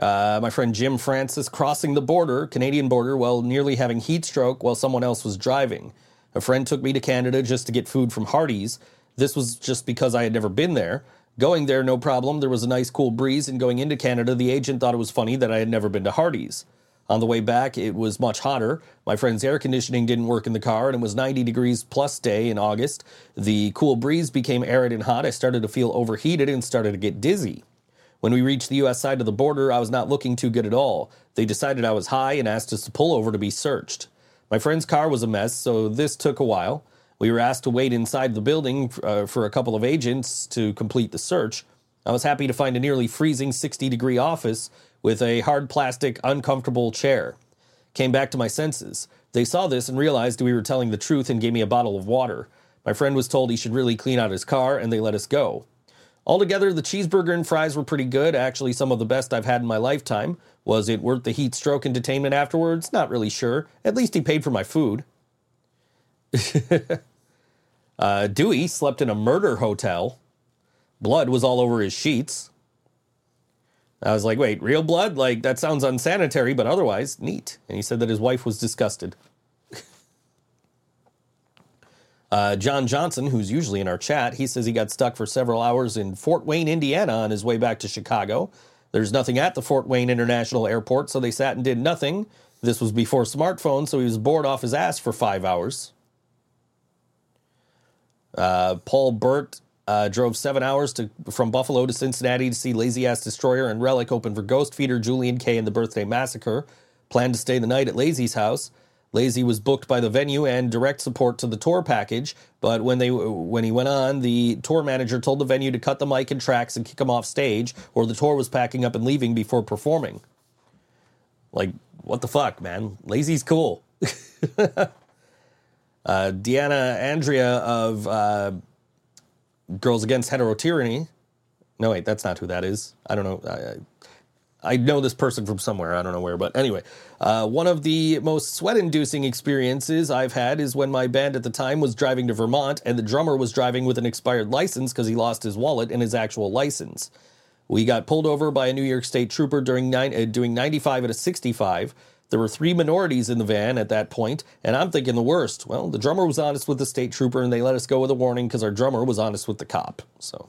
uh, my friend Jim Francis crossing the border, Canadian border, while nearly having heat stroke while someone else was driving. A friend took me to Canada just to get food from Hardee's. This was just because I had never been there. Going there, no problem. There was a nice cool breeze, and going into Canada, the agent thought it was funny that I had never been to Hardee's. On the way back, it was much hotter. My friend's air conditioning didn't work in the car, and it was 90 degrees plus day in August. The cool breeze became arid and hot. I started to feel overheated and started to get dizzy. When we reached the US side of the border, I was not looking too good at all. They decided I was high and asked us to pull over to be searched. My friend's car was a mess, so this took a while. We were asked to wait inside the building uh, for a couple of agents to complete the search. I was happy to find a nearly freezing 60 degree office with a hard plastic, uncomfortable chair. Came back to my senses. They saw this and realized we were telling the truth and gave me a bottle of water. My friend was told he should really clean out his car, and they let us go. Altogether, the cheeseburger and fries were pretty good, actually, some of the best I've had in my lifetime. Was it worth the heat stroke and detainment afterwards? Not really sure. At least he paid for my food. <laughs> uh, Dewey slept in a murder hotel. Blood was all over his sheets. I was like, wait, real blood? Like, that sounds unsanitary, but otherwise, neat. And he said that his wife was disgusted. Uh, John Johnson, who's usually in our chat, he says he got stuck for several hours in Fort Wayne, Indiana on his way back to Chicago. There's nothing at the Fort Wayne International Airport, so they sat and did nothing. This was before smartphones, so he was bored off his ass for five hours. Uh, Paul Burt uh, drove seven hours to from Buffalo to Cincinnati to see Lazy Ass Destroyer and Relic open for Ghost Feeder, Julien-K, and the Birthday Massacre. Planned to stay the night at Lazy's house. Lazy was booked by the venue and direct support to the tour package, but when they when he went on, the tour manager told the venue to cut the mic and tracks and kick him off stage, or the tour was packing up and leaving before performing. Like, what the fuck, man? Lazy's cool. <laughs> uh, Deanna Andrea of uh, Girls Against Hetero Tyranny. No, wait, that's not who that is. I don't know. I, know this person from somewhere. I don't know where, but anyway, uh, one of the most sweat-inducing experiences I've had is when my band at the time was driving to Vermont, and the drummer was driving with an expired license because he lost his wallet and his actual license. We got pulled over by a New York State trooper during nine, uh, doing 95 at a 65. There were three minorities in the van at that point, and I'm thinking the worst. Well, the drummer was honest with the state trooper, and they let us go with a warning because our drummer was honest with the cop. So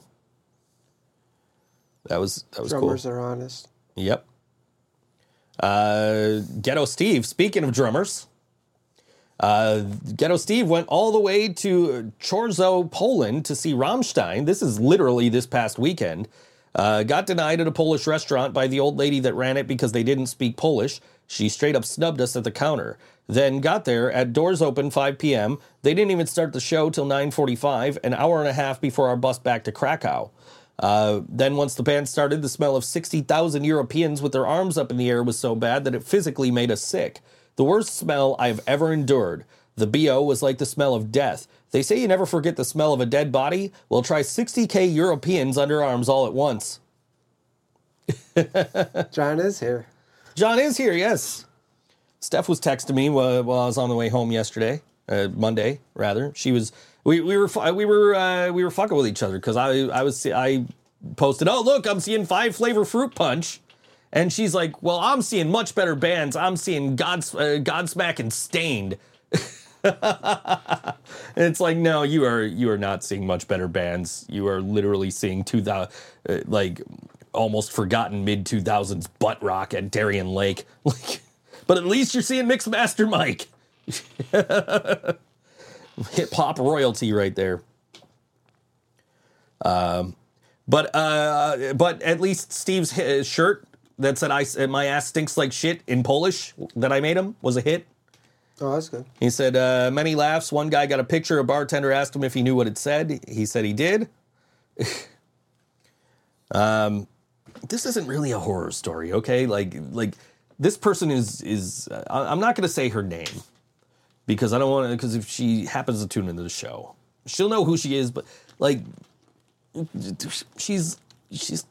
that was that was cool. Drummers are honest. Yep. Uh, Ghetto Steve, speaking of drummers, uh, Ghetto Steve went all the way to Chorzów, Poland to see Rammstein. This is literally this past weekend. Uh, got denied at a Polish restaurant by the old lady that ran it because they didn't speak Polish. She straight up snubbed us at the counter. Then got there at doors open 5 p.m. They didn't even start the show till 9:45, an hour and a half before our bus back to Krakow. Uh, then, once the band started, the smell of 60,000 Europeans with their arms up in the air was so bad that it physically made us sick. The worst smell I've ever endured. The BO was like the smell of death. They say you never forget the smell of a dead body. Well, try 60K Europeans under arms all at once. <laughs> John is here. John is here, yes. Steph was texting me while, while I was on the way home yesterday, uh, Monday rather. She was we, we were we were uh, we were fucking with each other because I I was I posted oh look I'm seeing five flavor fruit punch, and she's like well I'm seeing much better bands. I'm seeing God's uh, Godsmack and Staind. <laughs> and it's like no you are you are not seeing much better bands. You are literally seeing two thousand uh, like almost forgotten mid 2000s butt rock at Darien Lake. <laughs> Like but at least you're seeing Mixmaster Mike <laughs> <laughs> hip hop royalty right there. Um, but uh, but at least Steve's hi- shirt that said "I uh, my ass stinks like shit" in Polish that I made him was a hit. Oh, that's good. He said uh, many laughs. One guy got a picture. A bartender asked him if he knew what it said. He said he did. <laughs> um, this isn't really a horror story, okay? Like like this person is is uh, I'm not going to say her name because I don't want to because if she happens to tune into the show, she'll know who she is. But like she's she's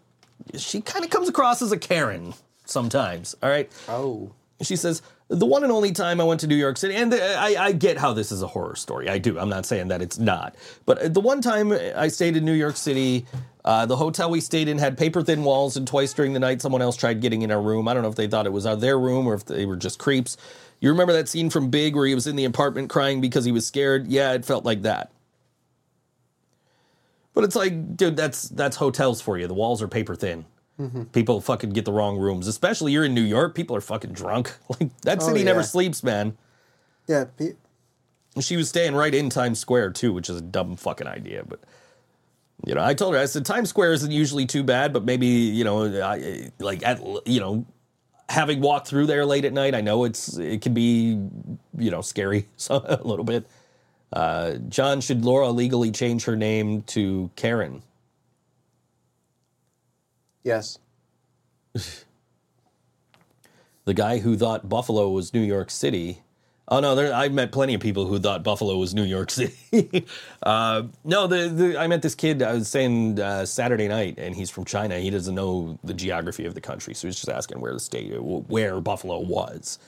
she kind of comes across as a Karen sometimes. All right. Oh. She says, The one and only time I went to New York City, and I, I get how this is a horror story. I do. I'm not saying that it's not. But the one time I stayed in New York City, uh, the hotel we stayed in had paper thin walls, and twice during the night, someone else tried getting in our room. I don't know if they thought it was out their room or if they were just creeps. You remember that scene from Big where he was in the apartment crying because he was scared? Yeah, it felt like that. But it's like, dude, that's that's hotels for you. The walls are paper thin. Mm-hmm. People fucking get the wrong rooms, especially you're in New York. People are fucking drunk. <laughs> Like that Oh, city never sleeps, man. Yeah. Pe- She was staying right in Times Square too, which is a dumb fucking idea. But you know, I told her I said Times Square isn't usually too bad, but maybe you know, I, like at you know, having walked through there late at night, I know it's it can be you know scary so, <laughs> a little bit. Uh, John, should Laura legally change her name to Karen? yes. <laughs> the guy who thought Buffalo was New York City. Oh no, there, I met plenty of people who thought Buffalo was New York <laughs> City. uh, no, the, the I met this kid. I was saying uh, Saturday night, and he's from China. He doesn't know the geography of the country, so he's just asking where the state, where Buffalo was.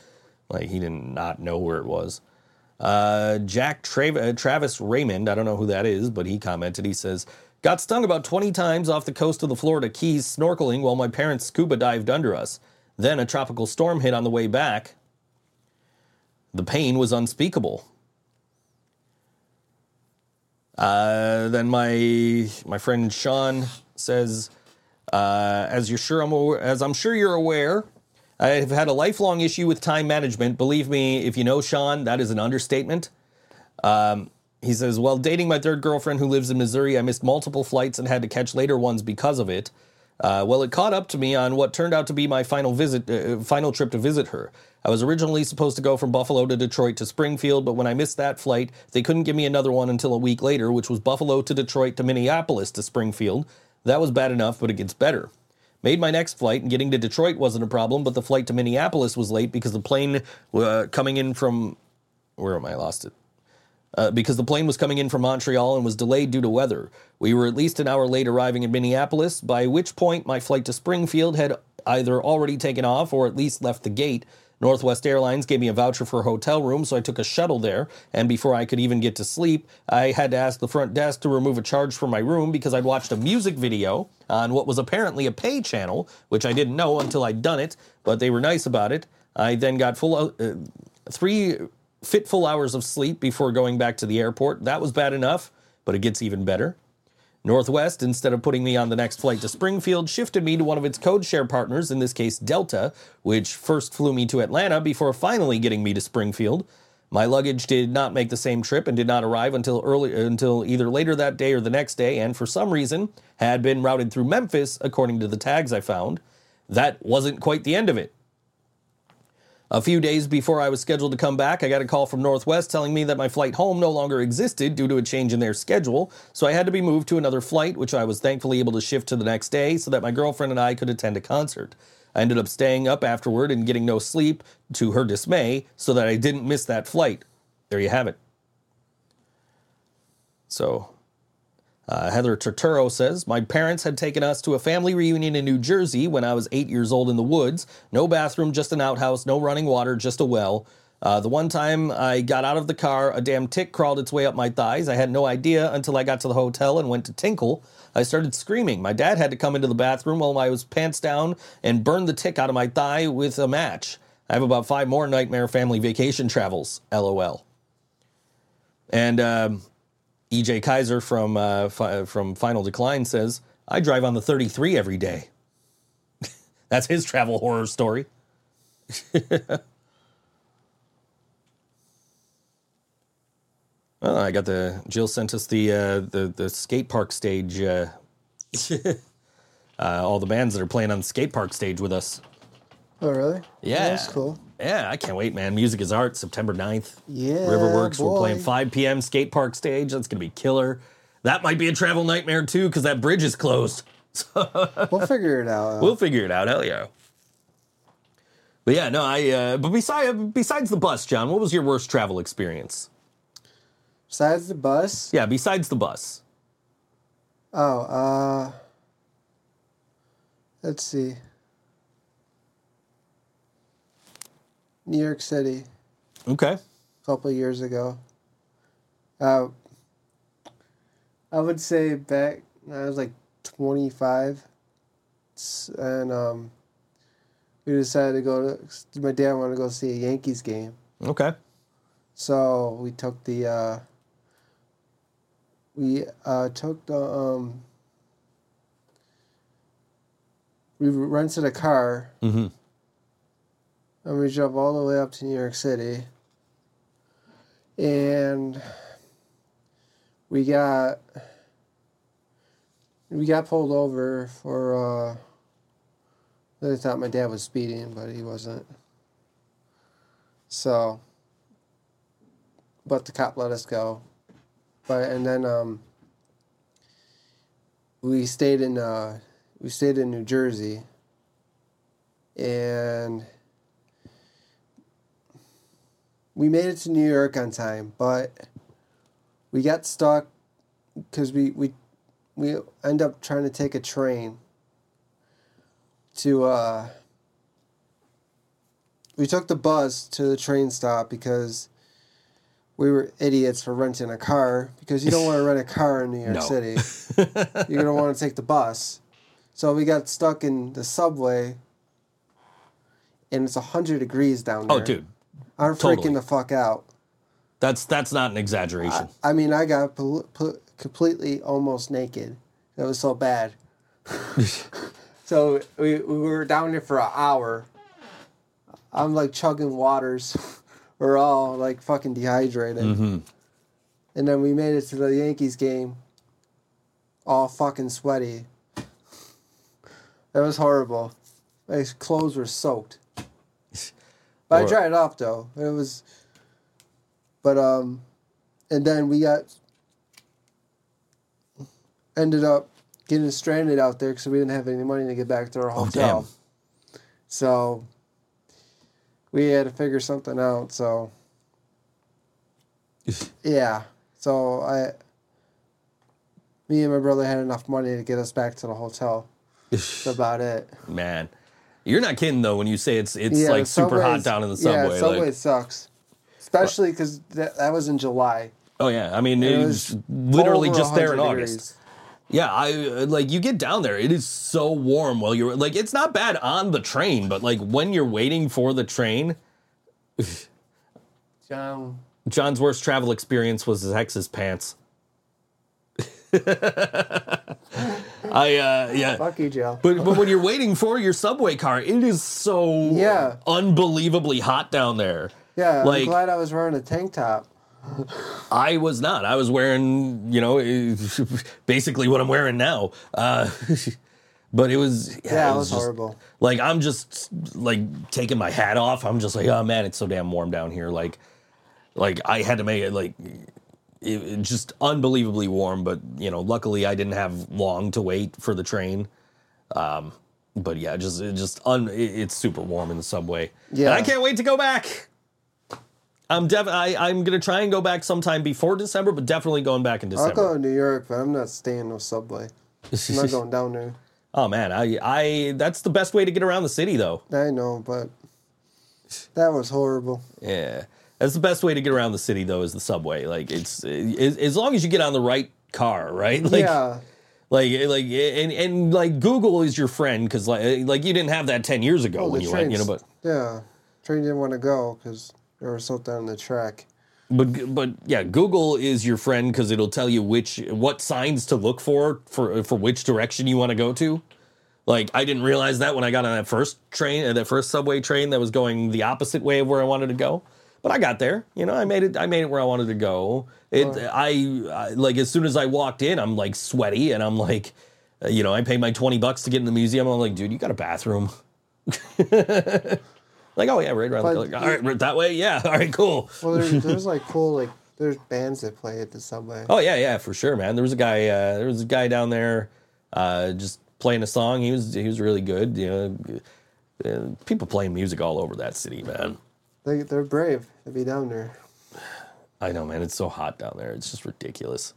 Like he did not know where it was. Uh, Jack uh, Travis Raymond, I don't know who that is, but he commented. He says, "Got stung about 20 times off the coast of the Florida Keys snorkeling while my parents scuba dived under us. Then a tropical storm hit on the way back. The pain was unspeakable." Uh, then my my friend Sean says, uh, "As you're sure I'm as I'm sure you're aware." I've had a lifelong issue with time management. Believe me, if you know Sean, that is an understatement. Um, he says, Well, dating my third girlfriend who lives in Missouri, I missed multiple flights and had to catch later ones because of it. Uh, well, it caught up to me on what turned out to be my final visit, uh, final trip to visit her. I was originally supposed to go from Buffalo to Detroit to Springfield, but when I missed that flight, they couldn't give me another one until a week later, which was Buffalo to Detroit to Minneapolis to Springfield. That was bad enough, but it gets better. Made my next flight, and getting to Detroit wasn't a problem, but the flight to Minneapolis was late because the plane uh, coming in from. Where am I? Lost it. Uh, because the plane was coming in from Montreal and was delayed due to weather. We were at least an hour late arriving in Minneapolis, by which point my flight to Springfield had either already taken off or at least left the gate. Northwest Airlines gave me a voucher for a hotel room, so I took a shuttle there. And before I could even get to sleep, I had to ask the front desk to remove a charge from my room because I'd watched a music video on what was apparently a pay channel, which I didn't know until I'd done it, but they were nice about it. I then got full uh, three fitful hours of sleep before going back to the airport. That was bad enough, but it gets even better. Northwest, instead of putting me on the next flight to Springfield, shifted me to one of its code share partners, in this case Delta, which first flew me to Atlanta before finally getting me to Springfield. My luggage did not make the same trip and did not arrive until early until either later that day or the next day, and for some reason had been routed through Memphis, according to the tags I found. That wasn't quite the end of it. A few days before I was scheduled to come back, I got a call from Northwest telling me that my flight home no longer existed due to a change in their schedule, so I had to be moved to another flight, which I was thankfully able to shift to the next day so that my girlfriend and I could attend a concert. I ended up staying up afterward and getting no sleep, to her dismay, so that I didn't miss that flight. There you have it. So, uh, Heather Turturro says, My parents had taken us to a family reunion in New Jersey when I was eight years old in the woods. No bathroom, just an outhouse, no running water, just a well. Uh, the one time I got out of the car, a damn tick crawled its way up my thighs. I had no idea until I got to the hotel and went to tinkle. I started screaming. My dad had to come into the bathroom while I was pants down and burn the tick out of my thigh with a match. I have about five more nightmare family vacation travels. LOL. And um, EJ Kaiser from uh, fi- from Final Decline says, "I drive on the 33 every day." <laughs> That's his travel horror story. Well, <laughs> I got the Jill sent us the uh, the the skate park stage. Uh, <laughs> uh, all the bands that are playing on the skate park stage with us. Oh, really? Yeah, That's cool. Yeah, I can't wait, man. Music is art. September 9th. Yeah. Riverworks. We're playing 5 p.m. skate park stage. That's gonna be killer. That might be a travel nightmare too, because that bridge is closed. <laughs> We'll figure it out. We'll figure it out. Hell yeah. But yeah, no, I. Uh, but besides besides the bus, John, what was your worst travel experience? Besides the bus. Yeah, besides the bus. Oh, uh, let's see. New York City, Okay. a couple of years ago. Uh, I would say back, I was like 25, and um, we decided to go to, my dad wanted to go see a Yankees game. Okay. So we took the uh, we uh, took the um, we rented a car Mm-hmm. And we drove all the way up to New York City. And we got we got pulled over for uh they thought my dad was speeding but he wasn't. So but the cop let us go. But and then um we stayed in uh we stayed in New Jersey. And we made it to New York on time, but we got stuck because we we we end up trying to take a train to uh we took the bus to the train stop because we were idiots for renting a car because you don't want to rent a car in New York No. City. <laughs> You're gonna want to take the bus. So we got stuck in the subway and it's hundred degrees down there. Oh, dude, I'm totally. freaking the fuck out. that's that's not an exaggeration. I mean, I got pol- pol- completely almost naked. It was so bad. <laughs> so we, we were down there for an hour. I'm like chugging waters. <laughs> we're all like fucking dehydrated. Mm-hmm. And then we made it to the Yankees game. All fucking sweaty. That was horrible. My clothes were soaked. But I tried it off though. It was. But um, and then we got. Ended up getting stranded out there because we didn't have any money to get back to our Oh, hotel. damn. So. We had to figure something out. So. <laughs> Yeah. So I. Me and my brother had enough money to get us back to the hotel. <laughs> That's about it. Man, you're not kidding though when you say it's it's Yeah, like super hot down in the subway. Yeah, subway. like, sucks. Especially because that, that was in July. oh yeah, I mean It it was literally just there in 100 August. degrees. Yeah, I like you get down there. It is so warm while you're like it's not bad on the train, but like when you're waiting for the train, <laughs> John, John's worst travel experience was his ex's pants. <laughs> I uh yeah. fuck you, Joe. But but when you're waiting for your subway car, it is so Yeah. unbelievably hot down there. Yeah, like- I'm glad I was wearing a tank top. I was not. I was wearing, you know, <laughs> basically what I'm wearing now. Uh, <laughs> but it was, yeah, it was just- horrible. Like I'm just like taking my hat off. I'm just like, oh man, it's so damn warm down here. Like, like I had to make it like it, just unbelievably warm. But you know, luckily I didn't have long to wait for the train. Um, but yeah, just it just un, it, it's super warm in the subway. Yeah. and I can't wait to go back. I'm def- I, I'm gonna try and go back sometime before December, but definitely going back in December. I'll go to New York, but I'm not staying no subway. I'm not going down there. <laughs> oh man, I I that's the best way to get around the city though. I know, but that was horrible. Yeah, that's the best way to get around the city though is the subway. Like it's as, as long as you get on the right car, right? <laughs> Like, yeah, like like and and like Google is your friend because like like you didn't have that ten years ago well, when you went, you know, but. yeah, train didn't want to go because there was something on the track. But but yeah, Google is your friend because it'll tell you which what signs to look for for for which direction you want to go to. Like I didn't realize that when I got on that first train, that first subway train that was going the opposite way of where I wanted to go. But I got there. You know, I made it. I made it where I wanted to go. It. I, I like as soon as I walked in, I'm like sweaty, and I'm like, you know, I paid my twenty bucks to get in the museum. I'm like, dude, you got a bathroom? <laughs> like, oh yeah, right around. But the, all right, right that way. Yeah, <laughs> all right, cool. Well, there's, <laughs> there's like cool like there's bands that play at the subway. Oh yeah, yeah, for sure, man. There was a guy. Uh, there was a guy down there, uh, just playing a song. He was he was really good. You know, uh, people playing music all over that city, man. They they're brave to be down there. I know, man. It's so hot down there. It's just ridiculous.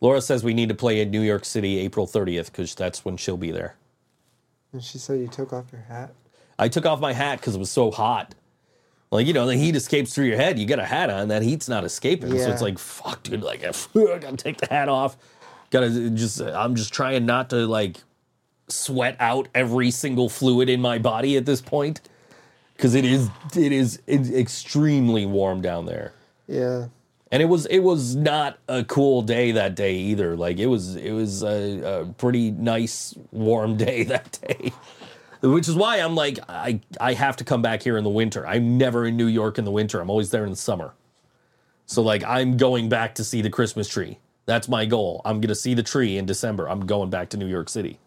Laura says we need to play in New York City April 30th because that's when she'll be there. And she said you took off your hat. I took off my hat because it was so hot. Like, you know, the heat escapes through your head. You got a hat on, that heat's not escaping. So it's like, fuck, dude, like, <laughs> I gotta take the hat off. Gotta just, I'm just trying not to, like, sweat out every single fluid in my body at this point. Cause it is, it is it's extremely warm down there. Yeah. and it was it was not a cool day that day either. Like it was it was a, a pretty nice warm <laughs> day that day. Which is why i'm like i i have to come back here in the winter. I'm never in new york in the winter. I'm always there in the summer. So like i'm going back to see the christmas tree. That's my goal. I'm gonna see the tree in december. I'm going back to new york city.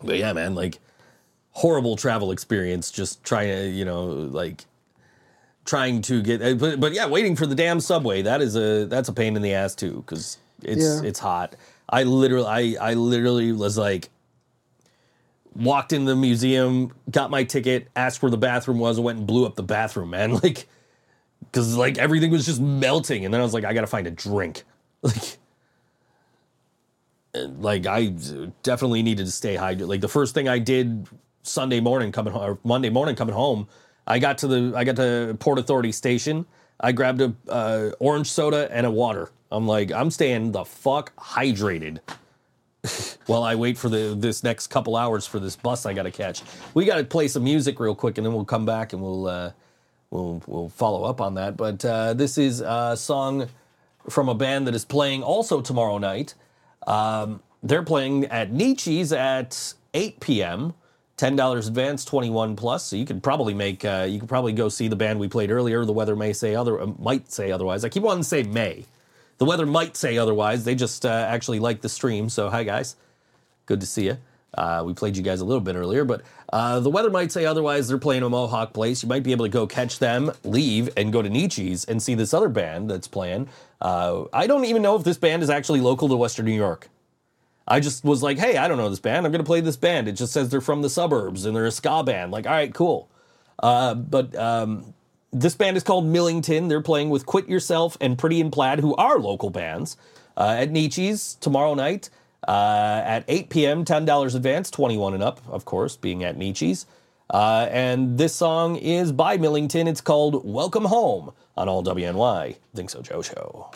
But yeah man like horrible travel experience just trying to you know like trying to get uh, but, but yeah waiting for the damn subway that is a that's a pain in the ass too because it's Yeah. it's hot. I literally i i literally was like walked in the museum got my ticket asked where the bathroom was and went and blew up the bathroom man. <laughs> Like because like everything was just melting and then i was like i gotta find a drink. <laughs> Like like i definitely needed to stay hydrated. Like the first thing i did sunday morning coming home or monday morning coming home i got to the i got to port authority station. I grabbed a uh, orange soda and a water. I'm like i'm staying the fuck hydrated <laughs> while i wait for the this next couple hours for this bus i gotta catch. We gotta play some music real quick and then we'll come back and we'll uh we'll we'll follow up on that. But uh this is a song from a band that is playing also tomorrow night. Um, they're playing at Nietzsche's at 8 p.m. Ten dollars advance, twenty one plus. So you could probably make. Uh, you could probably go see the band we played earlier. The weather may say other, uh, might say otherwise. I keep wanting to say may. The weather might say otherwise. They just uh, actually like the stream. So hi guys, good to see you. Uh, we played you guys a little bit earlier, but uh, the weather might say otherwise. They're playing a Mohawk Place. You might be able to go catch them, leave, and go to Nietzsche's and see this other band that's playing. Uh, I don't even know if this band is actually local to Western New York. I just was like, hey, I don't know this band. I'm going to play this band. It just says they're from the suburbs and they're a ska band. Like, all right, cool. Uh, but um, this band is called Millington. They're playing with Quit Yourself and Pretty in Plaid, who are local bands, uh, at Nietzsche's tomorrow night uh, at 8 p.m. $10 advance, 21 and up, of course, being at Nietzsche's. Uh, and this song is by Millington. It's called Welcome Home on All WNY. Think so, Joe Show.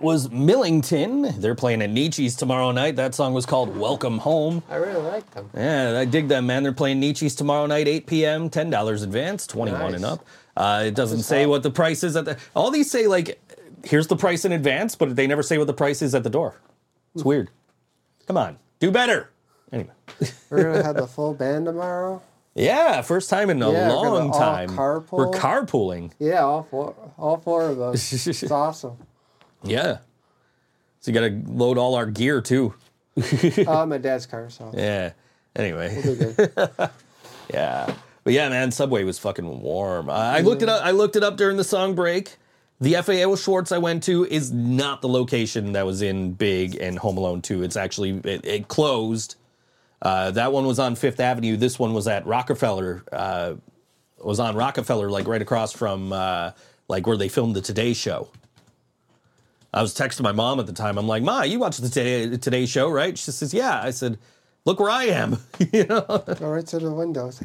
That was Millington. They're playing at Nietzsche's tomorrow night. That song was called Welcome Home. I really like them. Yeah, I dig them, man. They're playing Nietzsche's tomorrow night, 8 p.m., $10 advance, 21 and up. Uh, it doesn't say what the price is at the. All these say, like, here's the price in advance, but they never say what the price is at the door. It's weird. Come on, do better. Anyway. We're gonna <laughs> have the full band tomorrow. Yeah, first time in a Yeah, long time. carpool. We're carpooling. Yeah, all four, all four of us. it's <laughs> awesome. Yeah. So you got to load all our gear too. <laughs> Uh, my dad's car, so Yeah. Anyway. we'll. <laughs> Yeah. But yeah, man, Subway was fucking warm. I, I looked it up. I looked it up during the song break. The FAO Schwarz I went to is not the location that was in Big and Home Alone 2. It's actually it, it closed. Uh, that one was on Fifth Avenue. This one was at Rockefeller. Uh, was on Rockefeller, like right across from uh, like where they filmed the Today Show. I was texting my mom at the time. I'm like, Ma, you watch the Today, Today Show, right? She says, Yeah. I said, Look where I am. <laughs> you know. Go right to the windows.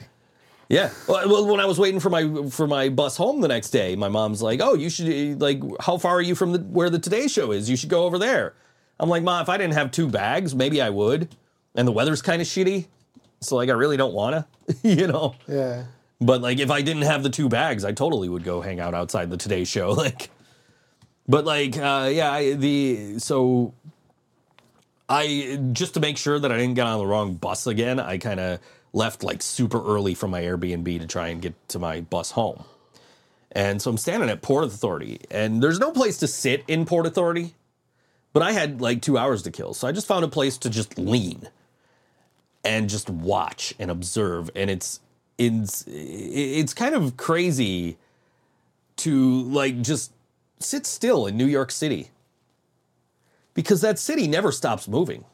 Yeah. Well, well, when I was waiting for my for my bus home the next day, my mom's like, "Oh, you should like, how far are you from the where the Today Show is? You should go over there." I'm like, "Ma, if I didn't have two bags, maybe I would." And the weather's kind of shitty, so like, I really don't wanna, <laughs> you know. Yeah. But like, if I didn't have the two bags, I totally would go hang out outside the Today Show, <laughs> like. But like, uh, yeah, I, the so I just to make sure that I didn't get on the wrong bus again, I kind of left like super early from my Airbnb to try and get to my bus home. And so I'm standing at Port Authority, and there's no place to sit in Port Authority, but I had like two hours to kill, so I just found a place to just lean and just watch and observe, and it's it's it's kind of crazy to like just sit still in New York City because that city never stops moving.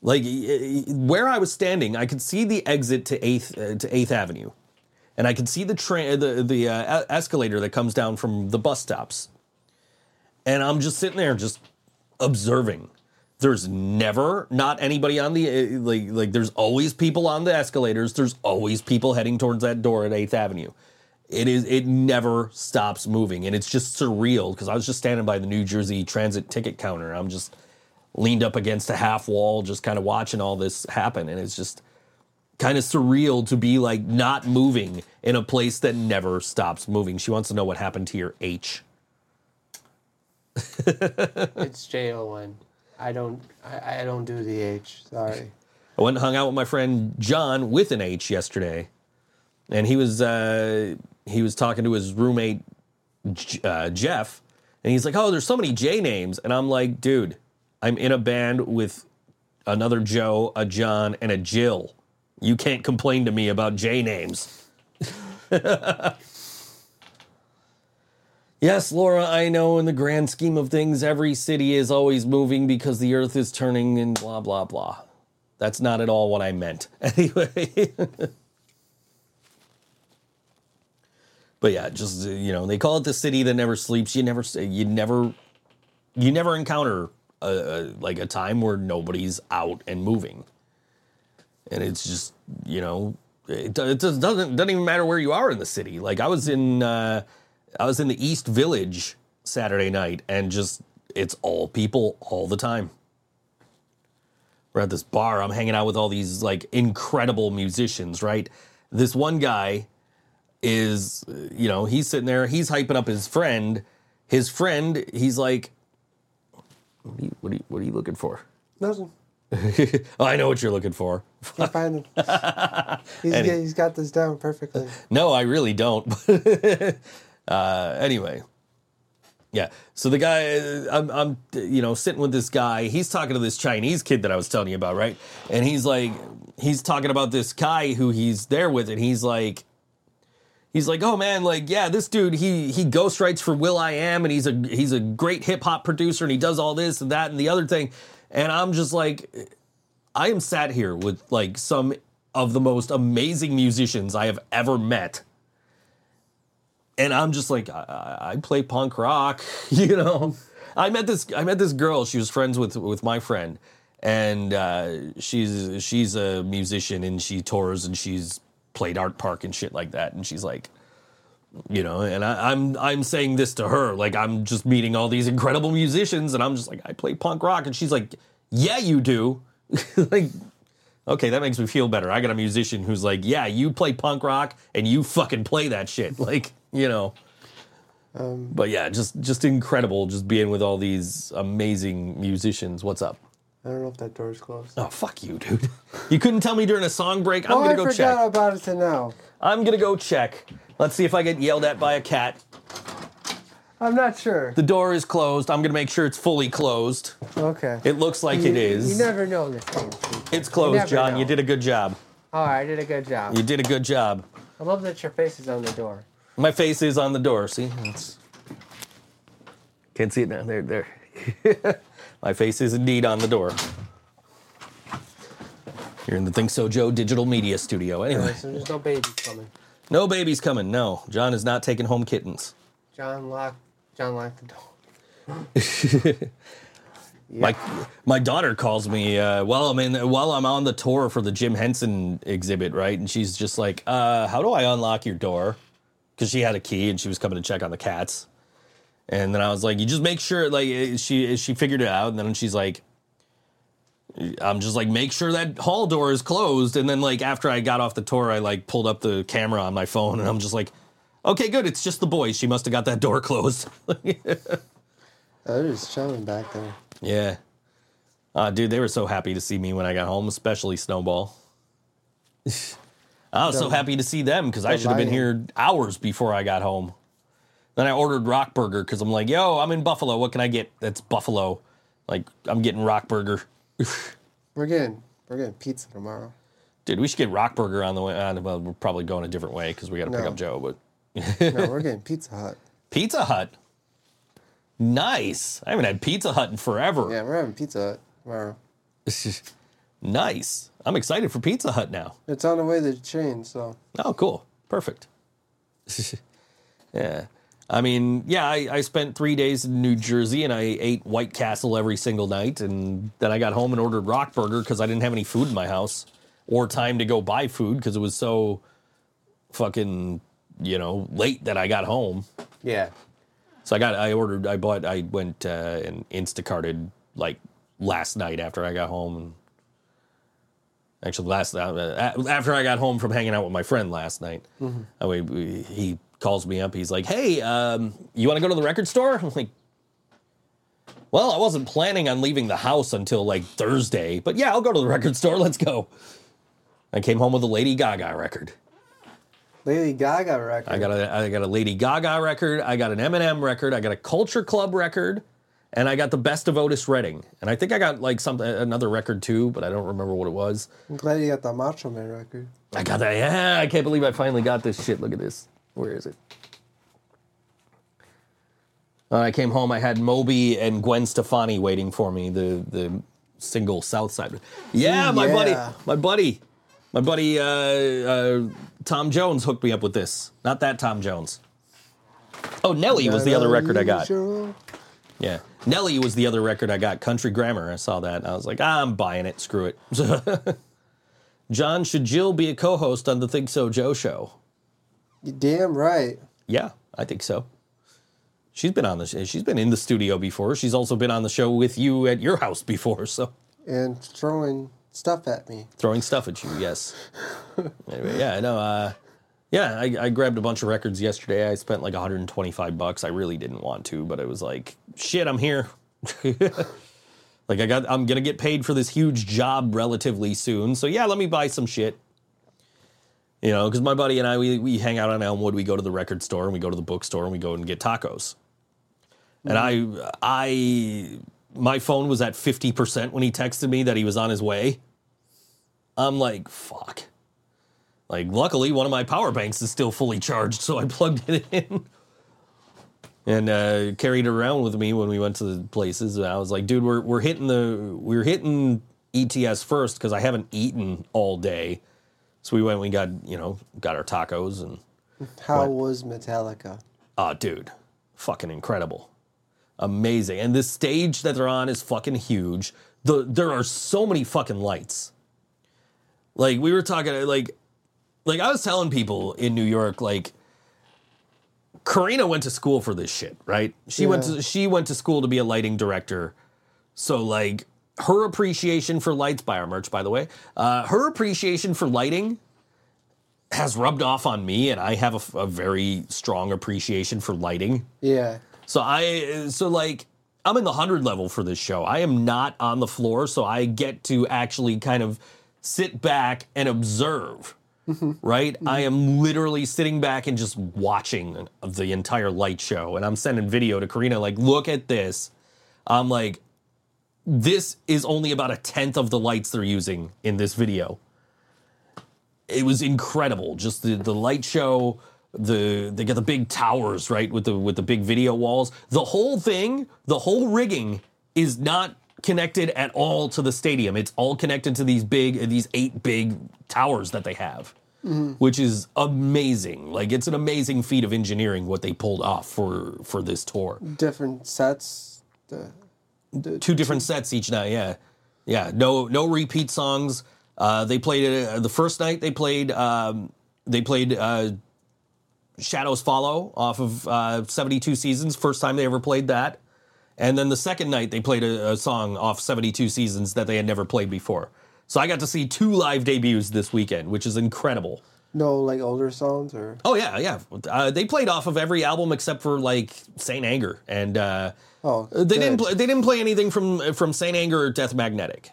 Like where I was standing, I could see the exit to Eighth uh, to Eighth Avenue, and I could see the train, the the uh, escalator that comes down from the bus stops. And I'm just sitting there, just observing. There's never not anybody on the uh, like like. There's always people on the escalators. There's always people heading towards that door at Eighth Avenue. It is. It never stops moving, and it's just surreal because I was just standing by the New Jersey Transit ticket counter. I'm just leaned up against a half wall, just kind of watching all this happen, and it's just kind of surreal to be like not moving in a place that never stops moving. She wants to know what happened to your H. <laughs> It's J O N. I don't. I, I don't do the H. Sorry. I went and hung out with my friend John with an H yesterday, and he was uh, he was talking to his roommate uh, Jeff, and he's like, "Oh, there's so many J names," and I'm like, "Dude, I'm in a band with another Joe, a John, and a Jill. You can't complain to me about J names." <laughs> Yes, Laura, I know in the grand scheme of things, every city is always moving because the earth is turning and blah, blah, blah. That's not at all what I meant. <laughs> Anyway. <laughs> but yeah, just, you know, they call it the city that never sleeps. You never, you never, you never encounter a, a, like a time where nobody's out and moving. And it's just, you know, it, it does- doesn't, doesn't even matter where you are in the city. Like I was in, uh, I was in the East Village Saturday night and just it's all people all the time. We're at this bar. I'm hanging out with all these like incredible musicians, right? This one guy is, you know, he's sitting there, he's hyping up his friend. His friend, he's like, what are you, what are you, what are you looking for? Nothing. <laughs> oh, I know what you're looking for. Find. He's, <laughs> he's got this down perfectly. No, I really don't. <laughs> uh, anyway, yeah. So the guy, uh, I'm, I'm, you know, sitting with this guy. He's talking to this Chinese kid that I was telling you about, right? And he's like, he's talking about this guy who he's there with, and he's like, he's like, oh man, like yeah, this dude, he he ghostwrites for will.i.am, and he's a he's a great hip hop producer, and he does all this and that and the other thing. And I'm just like, I am sat here with like some of the most amazing musicians I have ever met. And I'm just like, I, I play punk rock, <laughs> you know. I met this I met this girl, she was friends with with my friend. And uh, she's she's a musician and she tours and she's played Art Park and shit like that. And she's like, You know, and I, I'm I'm saying this to her like I'm just meeting all these incredible musicians, and I'm just like I play punk rock, and she's like, "Yeah, you do." <laughs> like, okay, that makes me feel better. I got a musician who's like, "Yeah, you play punk rock, and you fucking play that shit." <laughs> Like, you know. Um, but yeah, just just incredible, just being with all these amazing musicians. What's up? I don't know if that door's closed. Oh fuck you, dude! <laughs> You couldn't tell me during a song break. I'm oh, gonna I go forgot check. about it to now. I'm gonna go check. Let's see if I get yelled at by a cat. I'm not sure. The door is closed. I'm gonna make sure it's fully closed. Okay. It looks like you, it is. You never know this thing. it's closed, never John. know. You did a good job. All right, I did a good job. You did a good job. I love that your face is on the door. My face is on the door. See, It's- can't see it now. There, there. <laughs> My face is indeed on the door. You're in the Think So Joe digital media studio. Anyway, so there's no babies coming. no babies coming. No, John is not taking home kittens. John lock. John locked the door. <laughs> My my daughter calls me uh, while I'm in while I'm on the tour for the Jim Henson exhibit, right? And she's just like, uh, "How do I unlock your door?" Because she had a key and she was coming to check on the cats. And then I was like, "You just make sure." Like eh, she she figured it out, and then she's like, "I'm just like make sure that hall door is closed." And then like after I got off the tour, I like pulled up the camera on my phone, and I'm just like, "Okay, good. It's just the boys. She must have got that door <laughs> closed." They're just chilling back there. Yeah. Uh, dude, they were so happy to see me when I got home, especially Snowball. <sighs> I was so happy to see them because I should have been here hours before I got home. Then I ordered Rock Burger because I'm like, yo, I'm in Buffalo. What can I get that's Buffalo? Like, I'm getting Rock Burger. <laughs> We're getting we're getting pizza tomorrow. Dude, we should get Rock Burger on the way. On, well, we're probably going a different way because we got to pick up Joe. But No, we're <laughs> getting Pizza Hut. Pizza Hut. Nice. I haven't had Pizza Hut in forever. Yeah, we're having Pizza Hut tomorrow. <laughs> nice. I'm excited for Pizza Hut now. It's on the way to the chain, so Oh, cool. Perfect. yeah. I mean, yeah, I, I spent three days in New Jersey and I ate White Castle every single night. And then I got home and ordered Rock Burger because I didn't have any food in my house or time to go buy food because it was so fucking, you know, late that I got home. yeah. So I got, I ordered, I bought, I went uh, and Instacarted like last night after I got home. And actually, last uh, after I got home from hanging out with my friend last night, I mean, he calls me up. He's like, "Hey, um, you want to go to the record store?" I'm like, "Well, I wasn't planning on leaving the house until like Thursday, but yeah, I'll go to the record store. Let's go." I came home with a Lady Gaga record. Lady Gaga record. I got a I got a Lady Gaga record. I got an Eminem record. I got a Culture Club record, and I got the Best of Otis Redding. And I think I got like something another record too, but I don't remember what it was. I'm glad you got the Macho Man record. I got that. Yeah, I can't believe I finally got this shit. Look at this. Where is it? Uh, I came home. I had Moby and Gwen Stefani waiting for me. The the single South Side. Yeah, my Yeah. buddy, my buddy, my buddy uh, uh, Tom Jones hooked me up with this. Not that Tom Jones. Oh, Nelly was the other record I got. Unusual. Yeah, Nelly was the other record I got. Country Grammar. I saw that. And I was like, ah, I'm buying it. Screw it. <laughs> John, should Jill be a co-host on the Think So Joe show? Damn right. Yeah, I think so. She's been on the sh- she's been in the studio before. She's also been on the show with you at your house before. So And throwing stuff at me. throwing stuff at you, yes. anyway, yeah, no, uh, yeah, I, I grabbed a bunch of records yesterday. I spent like 125 bucks. I really didn't want to, but it was like, shit, I'm here. <laughs> like I got, I'm gonna get paid for this huge job relatively soon. So yeah, let me buy some shit. You know, because my buddy and I, we, we hang out on Elmwood. We go to the record store and we go to the bookstore and we go and get tacos. And I, I, my phone was at 50% when he texted me that he was on his way. I'm like, fuck. Like, luckily, one of my power banks is still fully charged, so I <laughs> plugged it in and uh, carried it around with me when we went to the places. And I was like, dude, we're we're hitting the we're hitting ETS first because I haven't eaten all day. So we went, we got you know got our tacos and How What? was Metallica? Oh, dude, fucking incredible, amazing. And this stage that they're on is fucking huge. The there are so many fucking lights. Like we were talking, like, like I was telling people in New York, like, Karina went to school for this shit, right? She went to she went to school to be a lighting director. So like her appreciation for lights by our merch, by the way, uh, her appreciation for lighting has rubbed off on me, and I have a very strong appreciation for lighting. Yeah. So I so like I'm in the hundred level for this show. I am not on the floor, so I get to actually kind of sit back and observe. Right? I am literally sitting back and just watching the entire light show. And I'm sending video to Karina, like, look at this. I'm like, this is only about a tenth of the lights they're using in this video it was incredible. Just the, the light show, the they got the big towers, right, with the with the big video walls. The whole thing, the whole rigging is not connected at all to the stadium. It's all connected to these big these eight big towers that they have. Mm-hmm. Which is amazing. Like it's an amazing feat of engineering what they pulled off for for this tour Different sets. The, two different sets each night. Yeah, yeah. No, no repeat songs. Uh, they played uh, the first night. They played. Um, they played uh, "Shadows Follow" off of uh, "72 Seasons." First time they ever played that. And then the second night they played a, a song off "72 Seasons" that they had never played before. So I got to see two live debuts this weekend, which is incredible. no, like older songs or. Oh yeah, yeah. Uh, they played off of every album except for like Saint Anger, and uh, Oh, they didn't. Play, they didn't play anything from from Saint Anger or Death Magnetic,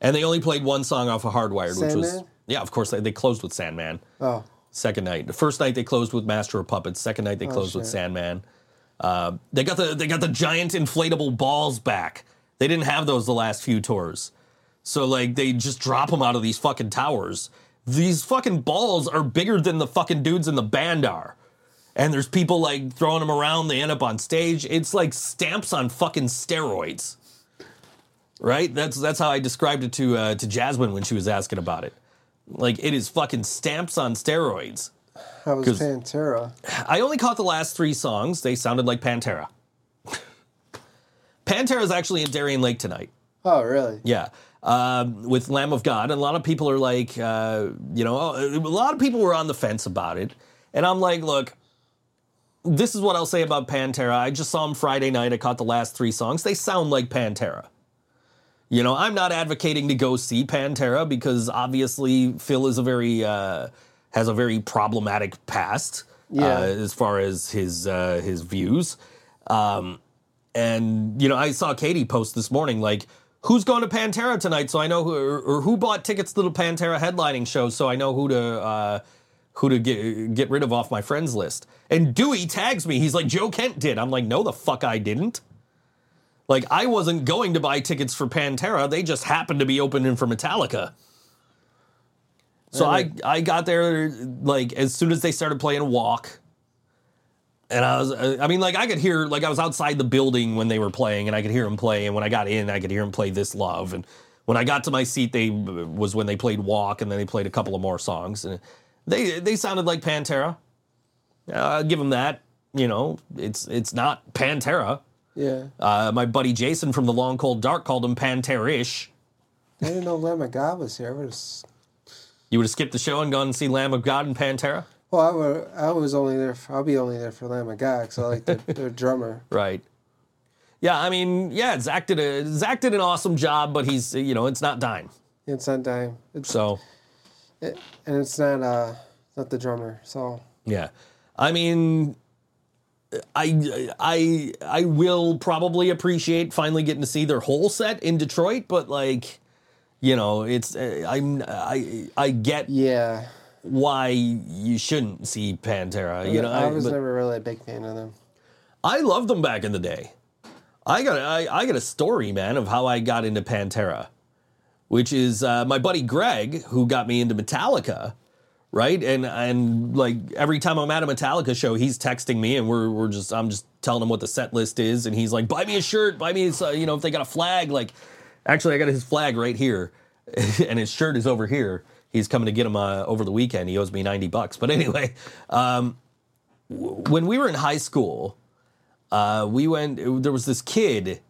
and they only played one song off of Hardwired, which was yeah. Of course, they, they closed with Sandman. Oh, Second night, the first night they closed with Master of Puppets. Second night they closed with. Sandman. Uh, they got the they got the giant inflatable balls back. They didn't have those the last few tours, so like they just drop them out of these fucking towers. These fucking balls are bigger than the fucking dudes in the band are. And there's people like throwing them around. They end up on stage. It's like stamps on fucking steroids, right? That's that's how I described it to uh, to Jasmine when she was asking about it. Like it is fucking stamps on steroids. how was 'Cause- Pantera? I only caught the last three songs. They sounded like Pantera. <laughs> Pantera is actually in Darien Lake tonight. Oh, really? Yeah. Um, with Lamb of God. And a lot of people are like, uh, you know, a lot of people were on the fence about it. And I'm like, look, this is what I'll say about Pantera. I just saw them Friday night. I caught the last three songs. They sound like Pantera. You know, I'm not advocating to go see Pantera because obviously Phil is a very uh, has a very problematic past Yeah. uh, as far as his uh, his views. Um, and you know, I saw Katie post this morning like, "Who's going to Pantera tonight?" So I know who or, or who bought tickets to the Pantera headlining show, so I know who to uh, who to get get rid of off my friends list. And Dewey tags me. He's like, "Joe Kent did." I'm like, "No, the fuck I didn't." Like I wasn't going to buy tickets for Pantera. They just happened to be opening for Metallica. So I I got there like as soon as they started playing Walk. And I was I mean like I could hear like I was outside the building when they were playing and I could hear them play and when I got in I could hear them play This Love and when I got to my seat they was when they played Walk and then they played a couple of more songs and they they sounded like Pantera. Uh, I'll give them that. You know, it's it's not Pantera. Yeah. Uh, my buddy Jason from the Long Cold Dark called him Pantera-ish. I didn't know Lamb of God was here. I would have. You would have skipped the show and gone and see Lamb of God and Pantera? Well, I, would, I was only there. For, I'll be only there for Lamb of God because I like the, the <laughs> drummer. Right. Yeah, I mean, yeah, Zach did a Zach did an awesome job, but he's you know it's not dime. It's not dime. It's, So it, and it's not uh not the drummer. So yeah, I mean, I I I will probably appreciate finally getting to see their whole set in Detroit, but like, you know, it's uh, I'm I I get yeah, why you shouldn't see Pantera. You know, I was but- never really a big fan of them. I loved them back in the day. I got I, I got a story, man, of how I got into Pantera, which is uh, my buddy Greg who got me into Metallica, right? And and like every time I'm at a Metallica show, he's texting me, and we're we're just I'm just telling him what the set list is, and he's like, buy me a shirt, buy me, a, you know, if they got a flag, like, actually I got his flag right here, <laughs> and his shirt is over here. He's coming to get him uh, over the weekend. He owes me ninety bucks, but anyway, um, w- when we were in high school uh, we went. There was this kid.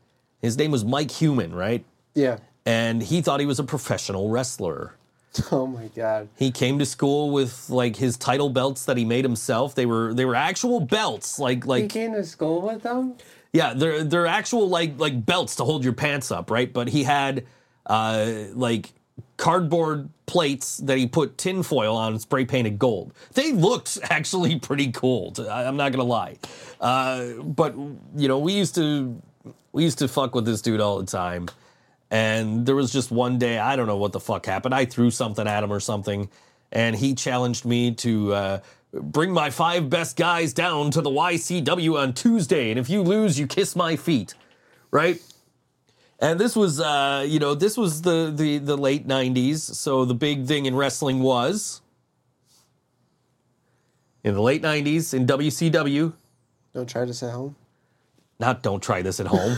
His name was Mike Human, right? Yeah, And he thought he was a professional wrestler. <laughs> Oh my god. He came to school with like his title belts that he made himself. They were they were actual belts, like like He came to school with them? yeah, they're they're actual like like belts to hold your pants up, right? But he had uh like cardboard plates that he put tinfoil on and spray painted gold. They looked <laughs> actually pretty cool. to- I- I'm not gonna lie, uh, but you know we used to we used to fuck with this dude all the time. And there was just one day, I don't know what the fuck happened. I threw something at him or something, and he challenged me to uh, bring my five best guys down to the YCW on Tuesday. And if you lose, you kiss my feet, right? And this was, uh, you know, this was the, the the late '90s. So the big thing in wrestling was in the late '90s in WCW. Don't try this at home. Not don't try this at home.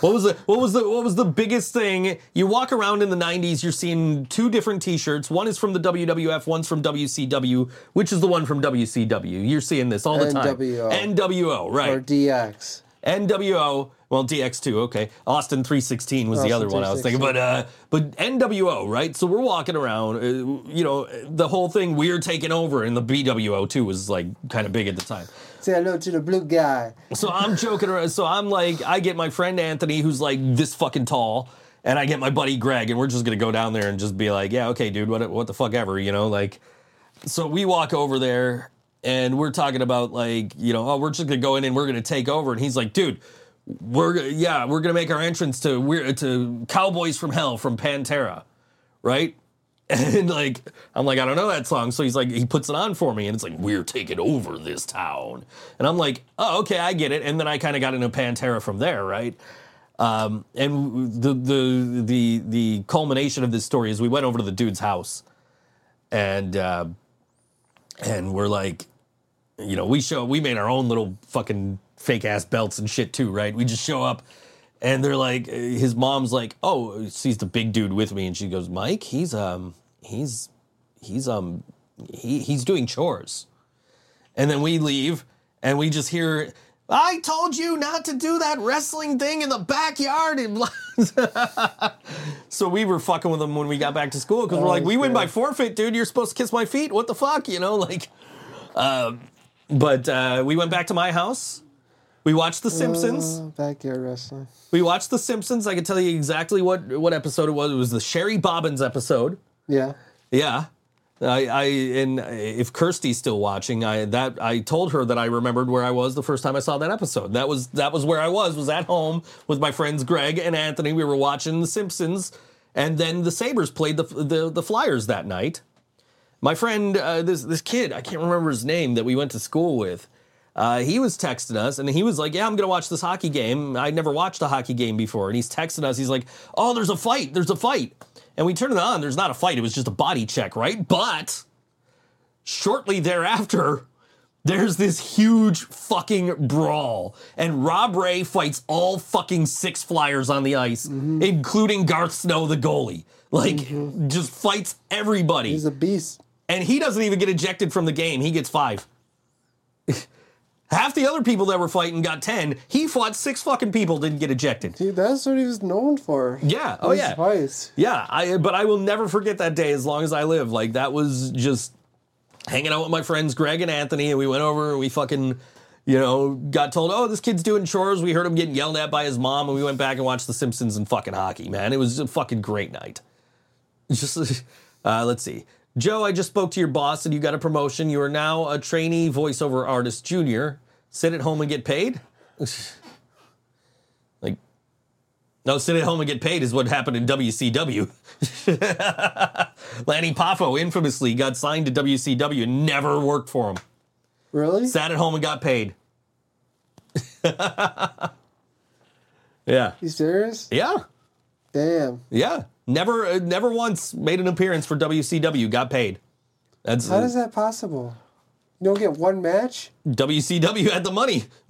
what was the what was the what was the biggest thing? You walk around in the 90s, you're seeing two different t-shirts. One is from the WWF, one's from WCW. Which is the one from WCW? You're seeing this all the time. NWO. NWO, right. Or DX. NWO, well DX2, okay. Austin 316 was the other one I was thinking, but uh but NWO, right? So we're walking around, uh, you know, the whole thing we're taking over and the BWO too was like kind of big at the time. Say hello to the blue guy. So I'm joking around. So I'm like, I get my friend Anthony, who's like this fucking tall, and I get my buddy Greg, and we're just gonna go down there and just be like, yeah, okay, dude, what what the fuck ever, you know, like. So we walk over there, and we're talking about like, you know, oh, we're just gonna go in and we're gonna take over, and he's like, dude. We're yeah, we're gonna make our entrance to we're to Cowboys from Hell from Pantera, right? And like, I'm like, I don't know that song. So he's like, he puts it on for me, and it's like, we're taking over this town. And I'm like, oh, okay, I get it. And then I kind of got into Pantera from there, right? Um, and the the the the culmination of this story is we went over to the dude's house, and uh, and we're like, you know, we show we made our own little fucking fake ass belts and shit too, right? We just show up and they're like his mom's like, "Oh, sees the big dude with me and she goes, "Mike, he's um he's he's um he he's doing chores." And then we leave and we just hear I told you not to do that wrestling thing in the backyard. <laughs> So we were fucking with him when we got back to school because we're like, we win by forfeit, dude. You're supposed to kiss my feet. What the fuck, you know? Like, um, but uh, we went back to my house. We watched The Simpsons. Uh, backyard wrestling. We watched The Simpsons. I can tell you exactly what what episode it was. It was the Shary Bobbins episode. Yeah. Yeah. I, I and if Kirsty's still watching, I that I told her that I remembered where I was the first time I saw that episode. That was that was where I was. Was at home with my friends Greg and Anthony. We were watching The Simpsons, and then the Sabres played the the, the Flyers that night. My friend, uh, this this kid, I can't remember his name that we went to school with. Uh, he was texting us and he was like, Yeah, I'm going to watch this hockey game. I'd never watched a hockey game before. And he's texting us. He's like, Oh, there's a fight. There's a fight. And we turn it on. There's not a fight. It was just a body check, right? But shortly thereafter, there's this huge fucking brawl. And Rob Ray fights all fucking six flyers on the ice, including Garth Snow, the goalie. Like, just fights everybody He's a beast. and he doesn't even get ejected from the game. He gets five. <laughs> Half the other people that were fighting got 10. He fought six fucking people, didn't get ejected. Dude, that's what he was known for. Yeah. Oh, yeah. Fights. Yeah. I, but I will never forget that day as long as I live. Like, that was just hanging out with my friends, Greg and Anthony, and we went over and we fucking, you know, got told, oh, this kid's doing chores. We heard him getting yelled at by his mom, and we went back and watched The Simpsons and fucking hockey, man. It was a fucking great night. Just, <laughs> uh, let's see. Joe, I just spoke to your boss and you got a promotion. You are now a trainee voiceover artist junior. Sit at home and get paid? <laughs> like, no, sit at home and get paid is what happened in WCW. <laughs> Lanny Poffo infamously got signed to WCW and never worked for him. Really? Sat at home and got paid. <laughs> yeah. You serious? Yeah. Damn. Yeah. Never uh, never once made an appearance for WCW, got paid. That's How is that possible? You don't get one match? WCW had the money. <laughs>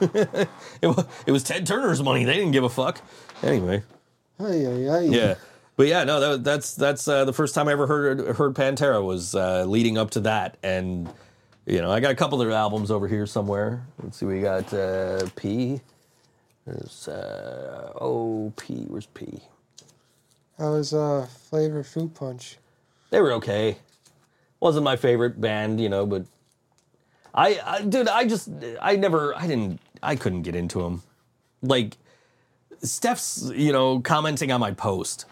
it, wa- it was Ted Turner's money. They didn't give a fuck. Anyway, Ay, ay, ay. yeah. But yeah, no, that, that's that's uh, the first time I ever heard heard Pantera was uh, leading up to that, and you know I got a couple of their albums over here somewhere. Let's see, we got uh, P. There's uh, oh P. Where's P? How was uh, flavor fruit punch? They were okay. Wasn't my favorite band, you know, but I, I dude, I just I never I didn't I couldn't get into them. Like Steph's, you know, commenting on my post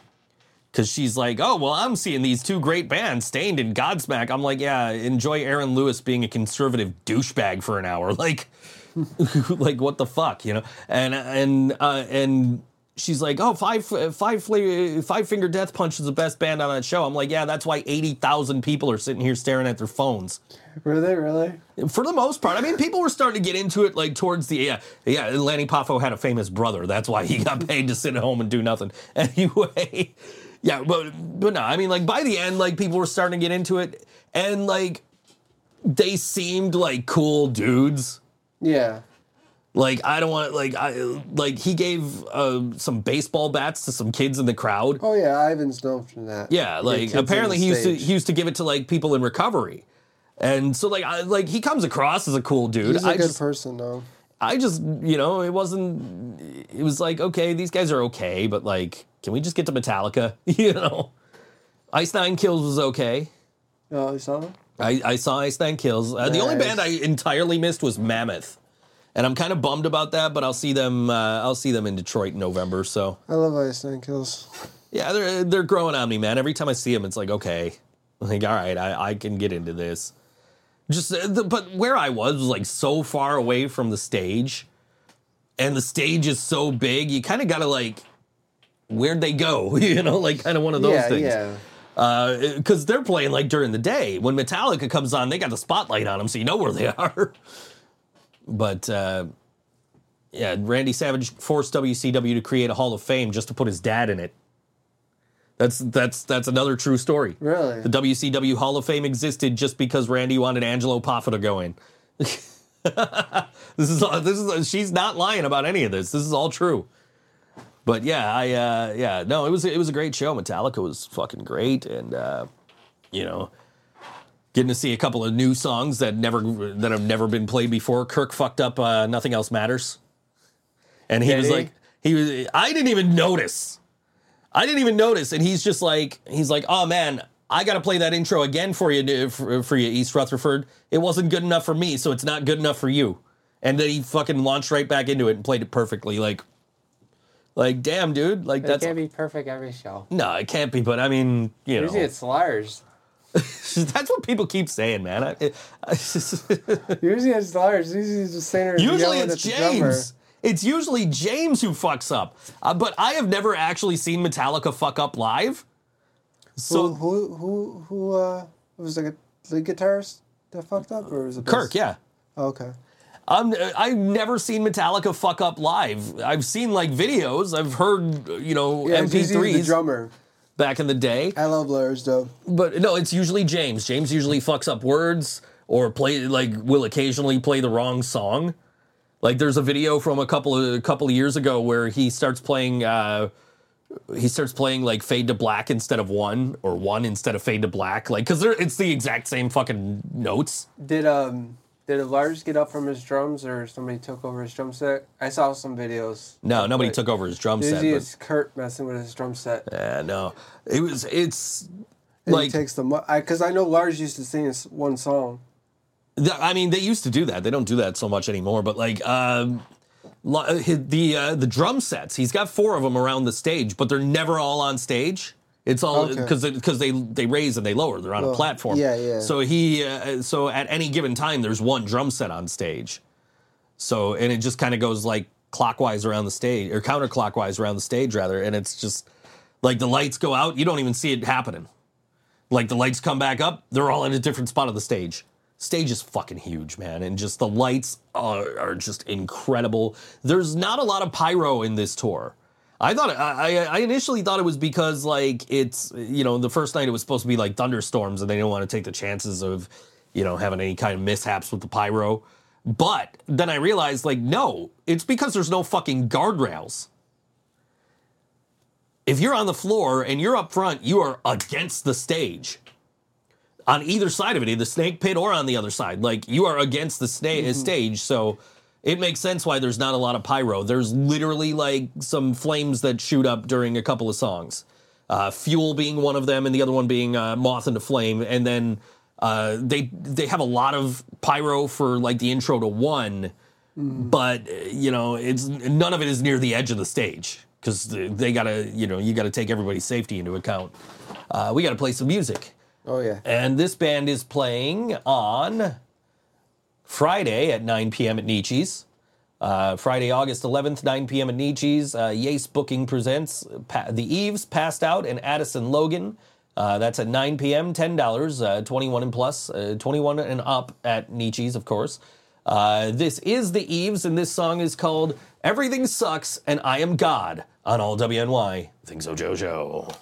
because she's like, "Oh, well, I'm seeing these two great bands, Staind and Godsmack." I'm like, "Yeah, enjoy Aaron Lewis being a conservative douchebag for an hour." <laughs> Like, <laughs> like what the fuck, you know? And and uh, and she's like, "Oh, five uh, five Fla- five finger death punch is the best band on that show." I'm like, "Yeah, that's why eighty thousand people are sitting here staring at their phones." Were they really? For the most part, I mean, people were starting to get into it like towards the yeah, yeah. Lanny Poffo had a famous brother. That's why he got <laughs> paid to sit at home and do nothing. <laughs> Anyway, yeah, but but no, I mean, like by the end, like people were starting to get into it, and like they seemed like cool dudes. Yeah. Like I don't want like I like he gave uh, some baseball bats to some kids in the crowd. Oh yeah, Ivan's known for that. Yeah, like apparently he used to he used to give it to like people in recovery, and so like I like he comes across as a cool dude. He's a I good just person though. I just you know it wasn't it was like okay these guys are okay, but like can we just get to Metallica? <laughs> You know, Ice Nine Kills was okay. Oh, you saw him? I, I saw Ice Nine Kills. Uh, the only band I entirely missed was Mammoth, and I'm kind of bummed about that. But I'll see them. Uh, I'll see them in Detroit in November. So I love Ice Nine Kills. yeah, they're they're growing on me, man. Every time I see them, it's like okay, like all right, I, I can get into this. Just uh, the, but where I was was like so far away from the stage, and the stage is so big. You kind of got to like, where'd they go? <laughs> you know, like kind of one of those yeah, things yeah. because they're playing like during the day. When Metallica comes on, they got the spotlight on them, so you know where they <laughs> are. But uh, yeah, Randy Savage forced WCW to create a Hall of Fame just to put his dad in it. That's that's that's another true story. Really? The WCW Hall of Fame existed just because Randy wanted Angelo Poffo to go in. <laughs> this is this is she's not lying about any of this. This is all true. But yeah, I uh, yeah no, it was it was a great show. Metallica was fucking great, and uh, you know, getting to see a couple of new songs that never that have never been played before. Kirk fucked up uh, "Nothing Else Matters," and he Did was he? like, he was. I didn't even notice. I didn't even notice, and he's just like, he's like, oh man. I got to play that intro again for you, for, for you, East Rutherford. It wasn't good enough for me, so it's not good enough for you. And then he fucking launched right back into it and played it perfectly. Like, like, damn, dude. Like that can't be perfect every show. no, it can't be. But I mean, you know, Usually it's Lars. <laughs> that's what people keep saying, man. I, I, <laughs> Usually it's Lars. Usually it's just saying usually it's at the drummer. James. It's usually James who fucks up. Uh, but I have never actually seen Metallica fuck up live. So who who who who uh was like the lead guitarist that fucked up or was it Kirk, yeah. Oh, okay. I'm, I've never seen Metallica fuck up live. I've seen like videos. I've heard you know Yeah, it's usually the drummer. Back in the day. I love Lars though. But no, it's usually James. James usually fucks up words or play like will occasionally play the wrong song. Like there's a video from a couple of a couple of years ago where he starts playing uh he starts playing like fade to black instead of one or one instead of fade to black like cuz it's the exact same fucking notes. Did um did Lars get up from his drums or somebody took over his drum set? I saw some videos. No, nobody took over his drum set. Usually But, it's Kurt messing with his drum set. yeah, no. It was it's And like he takes the because I, know Lars used to sing this one song. Th- I mean, they used to do that. They don't do that so much anymore. But like um, uh, the uh, the drum sets, he's got four of them around the stage, but they're never all on stage. It's all Okay. because because they they raise and they lower. They're on a platform. yeah, yeah. So he uh, so at any given time, there's one drum set on stage. So and it just kind of goes like clockwise around the stage or counterclockwise around the stage rather, and it's just like the lights go out, you don't even see it happening. Like the lights come back up, they're all in a different spot of the stage. Stage is fucking huge, man, and just the lights are, are just incredible. There's not a lot of pyro in this tour. I thought I, I initially thought it was because like it's you know the first night it was supposed to be like thunderstorms and they didn't want to take the chances of you know having any kind of mishaps with the pyro. But then I realized like no, it's because there's no fucking guardrails if you're on the floor and you're up front, you are against the stage. On either side of it, either snake pit or on the other side, like you are against the sna- mm-hmm. stage. So it makes sense why there's not a lot of pyro. There's literally like some flames that shoot up during a couple of songs. uh, Fuel being one of them, and the other one being uh, Moth into Flame. And then uh, they they have a lot of pyro for like the intro to one, but uh, you know it's none of it is near the edge of the stage because they gotta you know you gotta take everybody's safety into account. Uh, we gotta play some music. Oh yeah. And this band is playing on Friday at 9 p.m. at Nietzsche's. Uh, Friday, August 11th, 9 p.m. at Nietzsche's. Uh, Yace Booking presents pa- The Eaves, Passed Out, and Addison Logan. Uh, that's at 9 p.m., $10, uh, 21 and plus, uh, 21 and up at Nietzsche's, of course. Uh, this is The Eaves, and this song is called Everything Sucks and I Am God on All WNY. Think so, JoJo.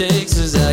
Mistakes as I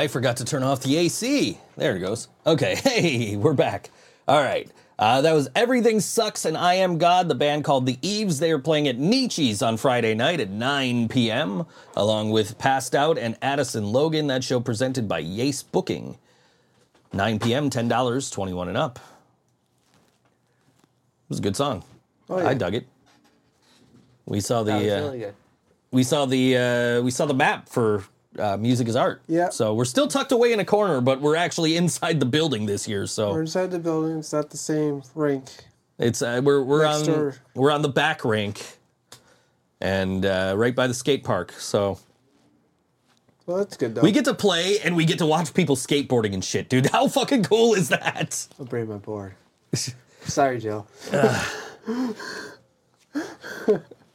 I forgot to turn off the AC. There it goes. Okay, <laughs> hey, we're back. All right. Uh, that was Everything Sucks and I Am God, the band called The Eaves. They are playing at Nietzsche's on Friday night at 9 p.m., along with Passed Out and Addison Logan. That show presented by Yace Booking. 9 p.m., $10, 21 and up. It was a good song. Oh, yeah. I dug it. We saw the That was uh, really good. we saw the uh, we saw the map for uh, music is art. Yeah. So we're still tucked away in a corner, but we're actually <laughs> inside the building this year. So we're inside the building. It's not the same rink. it's uh, we're we're Next on door. we're on the back rink, and uh, right by the skate park. So Well, that's good though. we get to play and we get to watch people skateboarding and shit, dude. <laughs> How fucking cool is that? I'll bring my board. <laughs> Sorry, Joe. Uh,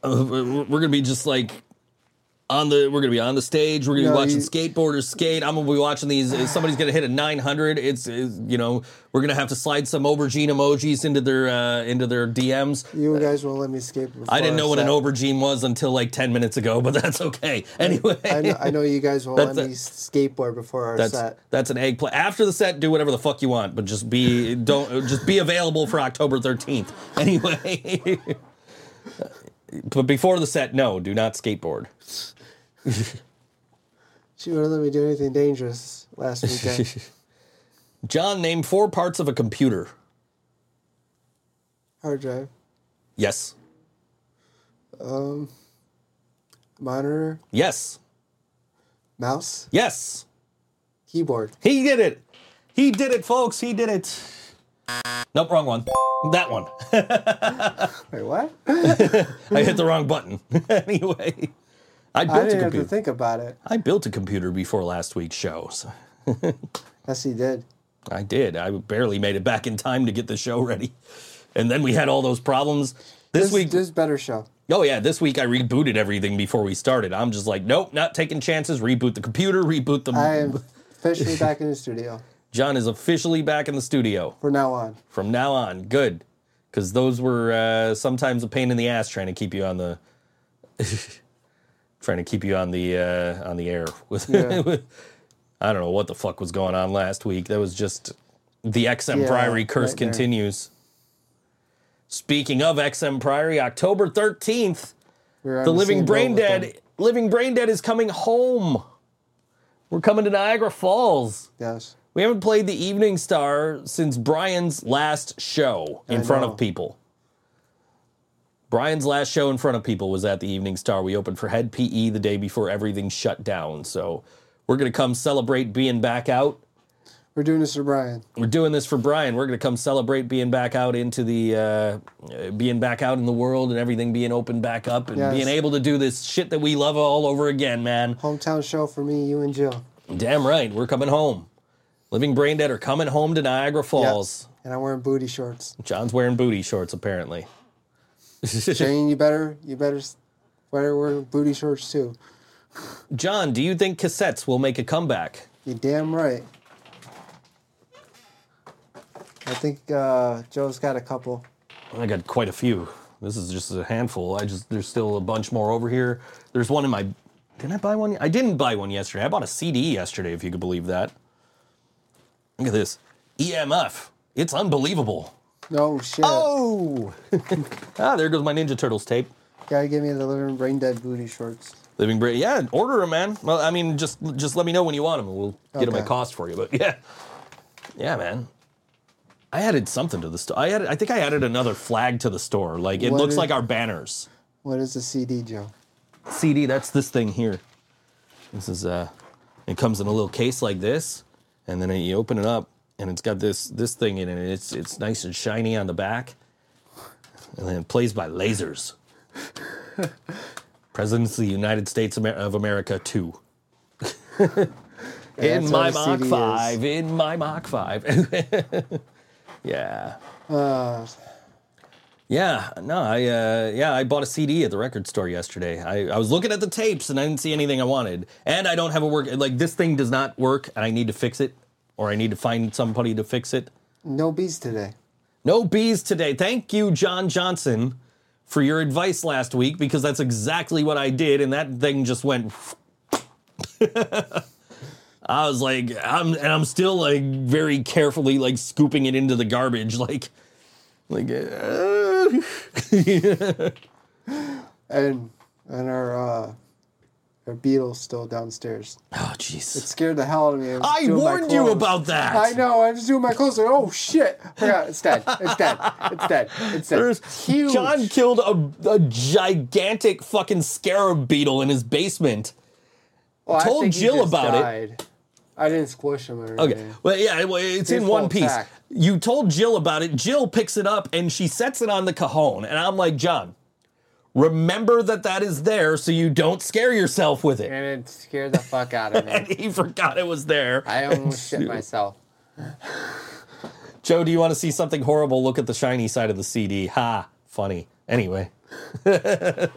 we're we're gonna be just like on the we're gonna be on the stage. We're gonna be watching you- skateboarders skate. I'm gonna be watching these. Somebody's gonna hit a 900. It's, it's you know we're gonna have to slide some aubergine emojis into their uh, into their DMs. You guys won't let me skate. Before I didn't know what an aubergine was until like 10 minutes ago, but <laughs> that's okay. Anyway, I know, I know you guys won't let a- me skateboard before our that's set. that's an eggplant. After the set, do whatever the fuck you want, but just be don't just be available for October 13th. <laughs> Anyway. <laughs> But before the set, no, do not skateboard. <laughs> She wouldn't let me do anything dangerous last weekend. <laughs> John, name four parts of a computer. Hard drive, Yes. Um, monitor, Yes. mouse, Yes. keyboard. He did it. He did it, folks. He did it. Nope, wrong one. That one. <laughs> Wait, what? I hit the wrong button. anyway, I I built a didn't have to computer. think about it. I built a computer before last week's show. So <laughs> Yes, he did. I did. I barely made it back in time to get the show ready. And then we had all those problems. This, This week, this better show. oh yeah, this week I rebooted everything before we started. I'm just like, nope, not taking chances. Reboot the computer, reboot the. I am <laughs> officially back in the studio John is officially back in the studio. From now on. from now on. Good, because those were uh, sometimes a pain in the ass trying to keep you on the <laughs> trying to keep you on the uh, on the air. <laughs> With Yeah. I don't know what the fuck was going on last week. That was just the XM Yeah, Priory curse right continues. Speaking of XM Priory, October thirteenth, the Living Brain. Dead, Living Brain Dead is coming home. We're coming to Niagara Falls. Yes. We haven't played the Evening Star since Brian's last show in I front know. of people. Brian's last show in front of people was at the Evening Star. We opened for Hed PE the day before everything shut down. So we're going to come celebrate being back out. We're doing this for Brian. We're doing this for Brian. We're going to come celebrate being back out into the, uh, being back out in the world and everything being open back up and Yes. being able to do this shit that we love all over again, man. Hometown show for me, you and Jill. Damn right. We're coming home. Living Brain Dead are coming home to Niagara Falls. And I'm wearing booty shorts. John's wearing booty shorts apparently. <laughs> Jane, you better you better s- better wear booty shorts too. John, do you think cassettes will make a comeback? You damn right. I think uh, Joe's got a couple. I got quite a few. This is just a handful. I just there's still a bunch more over here. There's one in my Didn't I buy one? I didn't buy one yesterday. I bought a CD yesterday if you could believe that. Look at this. EMF. It's unbelievable. No shit. Oh. <laughs> ah, there goes my Ninja Turtles tape. Gotta give me the living brain dead booty shorts. Living Brain. Yeah, order them, man. Well, I mean, just just let me know when you want them, and we'll get them at cost for you. But <laughs> yeah, yeah, man. I added something to the store. I added. I think I added another flag to the store. Like it What looks is- like our banners. What is the CD, Joe? CD. That's this thing here. This is uh, it comes in a little case like this, and then you open it up, and it's got this this thing in it. It's it's nice and shiny on the back, and then it plays by lasers. <laughs> Presidents of the United States of America two. <laughs> in my Mach CD is. five. In my Mach five. <laughs> yeah. Uh, Yeah, no, I uh, yeah, I bought a CD at the record store yesterday. I, I was looking at the tapes and I didn't see anything I wanted, and I don't have a work like this thing does not work, and I need to fix it, or I need to find somebody to fix it. no bees today. No bees today. Thank you, John Johnson, for your advice last week because that's exactly what I did, and that thing just went. <laughs> I was like, I'm and I'm still like very carefully like scooping it into the garbage, <laughs> like, like. Uh, <laughs> And and our uh, our beetle's still downstairs. Oh jeez. It scared the hell out of me. I my warned you about that. I know. I was doing my clothes. Like, oh shit! Forgot. It's dead. It's dead. It's dead. It's dead. There's huge. John killed a, a gigantic fucking scarab beetle in his basement. Well, I told Jill about it. I didn't squish him or anything. Okay, well, yeah, it's in one piece. You told Jill about it. Jill picks it up and she sets it on the cajon, and I'm like, John, remember that that is there, so you don't scare yourself with it. And it scared the fuck out of me. <laughs> And me. he forgot it was there. I almost shit myself. Joe, do you want to see something horrible? Look at the shiny side of the CD. Ha, funny. Anyway, <laughs> Has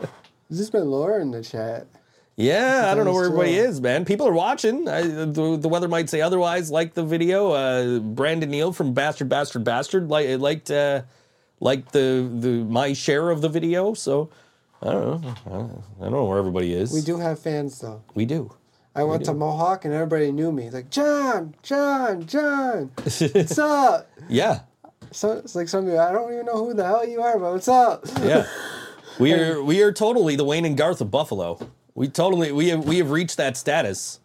this been Laura in the chat? yeah, I don't know where everybody is, man. People are watching. I, the, the weather might say otherwise. Like the video, uh, Brandon Neal from Bastard Bastard Bastard like liked uh, liked the the my share of the video. So I don't know. I don't, I don't know where everybody is. We do have fans though. We do. I went to Mohawk and everybody knew me. Like John, John, John, <laughs> what's up? Yeah, So it's like some people, I don't even know who the hell you are, but what's up? yeah. <laughs> We are we are totally the Wayne and Garth of Buffalo. We totally we have we have reached that status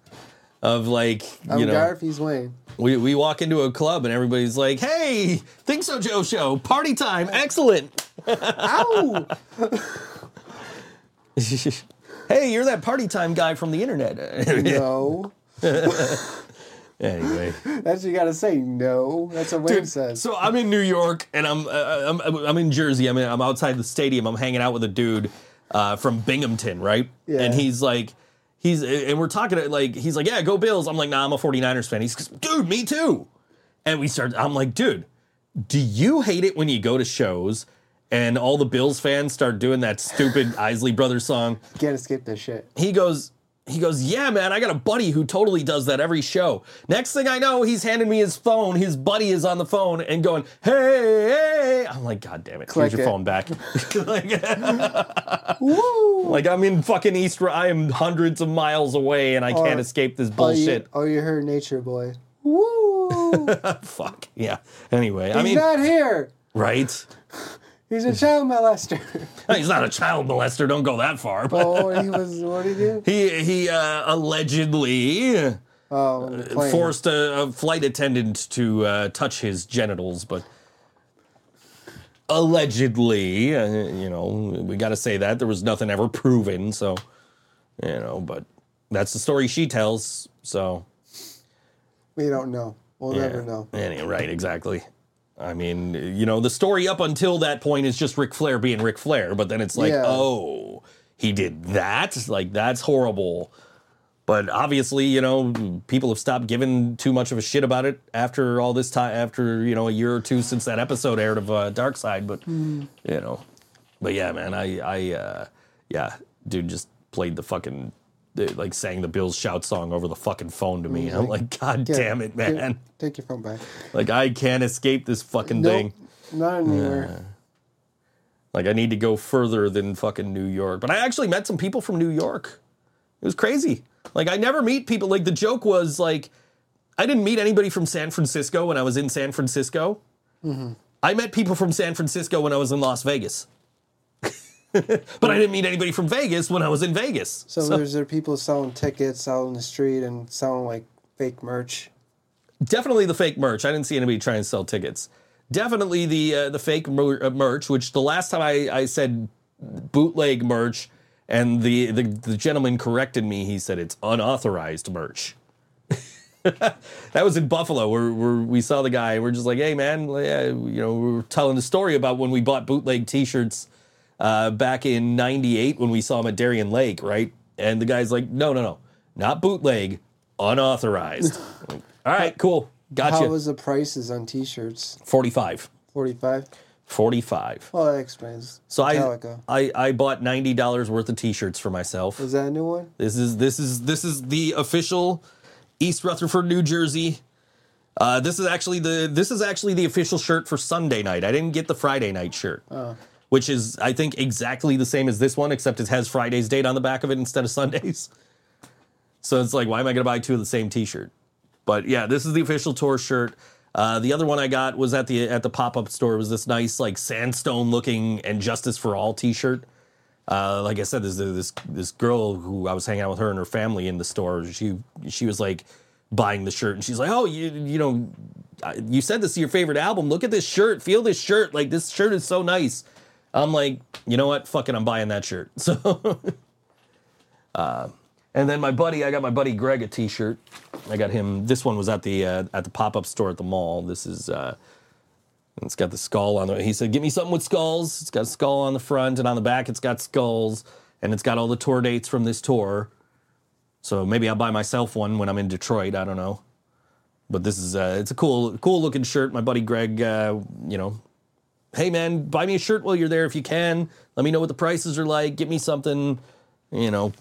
of like I'm you know Garth, he's Wayne. we, we walk into a club and everybody's like, "Hey, think so, Joe show party time, excellent." <laughs> Ow! <laughs> hey, you're that party time guy from the internet. <laughs> no. <laughs> anyway, That's what you gotta say. No. That's what Wayne says. so I'm in New York and I'm uh, I'm, I'm in Jersey. I'm in, I'm outside the stadium. I'm hanging out with a dude uh, from Binghamton, right? Yeah. And he's like. He's and we're talking like he's like yeah go Bills I'm like nah I'm a 49ers fan he's dude me too and we start I'm like dude do you hate it when you go to shows and all the Bills fans start doing that stupid <laughs> Isley Brothers song Can't escape this shit. he goes he goes yeah man i got a buddy who totally does that every show next thing i know he's handing me his phone his buddy is on the phone and going hey hey i'm like god damn it Click here's your it. phone back like, <laughs> <laughs> Woo! like i'm in fucking east i am hundreds of miles away and i Or- can't escape this Oh, you, bullshit oh, you heard Nature Boy. Woo! fuck yeah anyway i mean. He's not here. right He's a child molester. <laughs> he's not a child molester don't go that far but oh, <laughs> he was. What did he do? he he uh, allegedly Oh, on forced a, a flight attendant to uh, touch his genitals, but allegedly, uh, you know, we got to say that there was nothing ever proven. So, you know, but that's the story she tells. So, We don't know. We'll yeah. never know. Any- right, exactly. I mean, you know, the story up until that point is just Ric Flair being Ric Flair, but then it's like, Yeah. oh, he did that? Like, that's horrible. But obviously, you know, people have stopped giving too much of a shit about it after all this time, after, you know, a year or two since that episode aired of uh, Dark Side. But, you know, but yeah, man, I, I, uh, yeah, dude just played the fucking, like, sang the Bills shout song over the fucking phone to me. Mm-hmm. I'm like, God Yeah, damn it, get- man. Take your phone back. Like I can't escape this fucking Nope. thing. Not anywhere. Like I need to go further than fucking New York. But I actually met some people from New York. It was crazy. Like I never meet people. Like the joke was like, I didn't meet anybody from San Francisco when I was in San Francisco. Mm-hmm. I met people from San Francisco when I was in Las Vegas. <laughs> but I didn't meet anybody from Vegas when I was in Vegas. So, there's there people selling tickets out in the street and selling like fake merch. definitely the fake merch. I didn't see anybody trying to sell tickets. Definitely the uh, the fake mer- uh, merch. Which the last time I, I said bootleg merch, and the, the the gentleman corrected me. He said it's unauthorized merch. <laughs> that was in Buffalo, where, where we saw the guy. We're just like, hey man, you know, we were telling the story about when we bought bootleg T-shirts uh, back in '98 when we saw him at Darien Lake, right? And the guy's like, no, no, no, not bootleg, unauthorized. <laughs> All right, cool. Gotcha. How was the prices on T-shirts? 45. Forty five. 45. Well, that explains. So I, Metallica. I I bought $90 worth of t-shirts for myself. Is that a new one? This is this is this is the official East Rutherford, New Jersey. Uh, this is actually the this is actually the official shirt for Sunday night. I didn't get the Friday night shirt, which is I think exactly the same as this one, except it has Friday's date on the back of it instead of Sundays. <laughs> So it's like, why am I going to buy two of the same T-shirt? But yeah, this is the official tour shirt. Uh, the other one I got was at the at the pop up store. It was this nice like sandstone looking and Justice for All T-shirt. Uh, like I said, this this this girl who I was hanging out with her and her family in the store. She she was like buying the shirt and she's like, oh, you you know, you said this is your favorite album. Look at this shirt. Feel this shirt. Like this shirt is so nice. I'm like, you know what? Fuck it, I'm buying that shirt. <laughs> So. And then my buddy, I got my buddy Greg a T-shirt. I got him. This one was at the uh, at the pop up store at the mall. This is uh, it's got the skull on it. He said, "Give me something with skulls." It's got a skull on the front and on the back. It's got skulls, and it's got all the tour dates from this tour. So maybe I'll buy myself one when I'm in Detroit. I don't know. But this is uh, it's a cool cool looking shirt. My buddy Greg, uh, you know, hey man, buy me a shirt while you're there if you can. Let me know what the prices are like. Get me something, you know.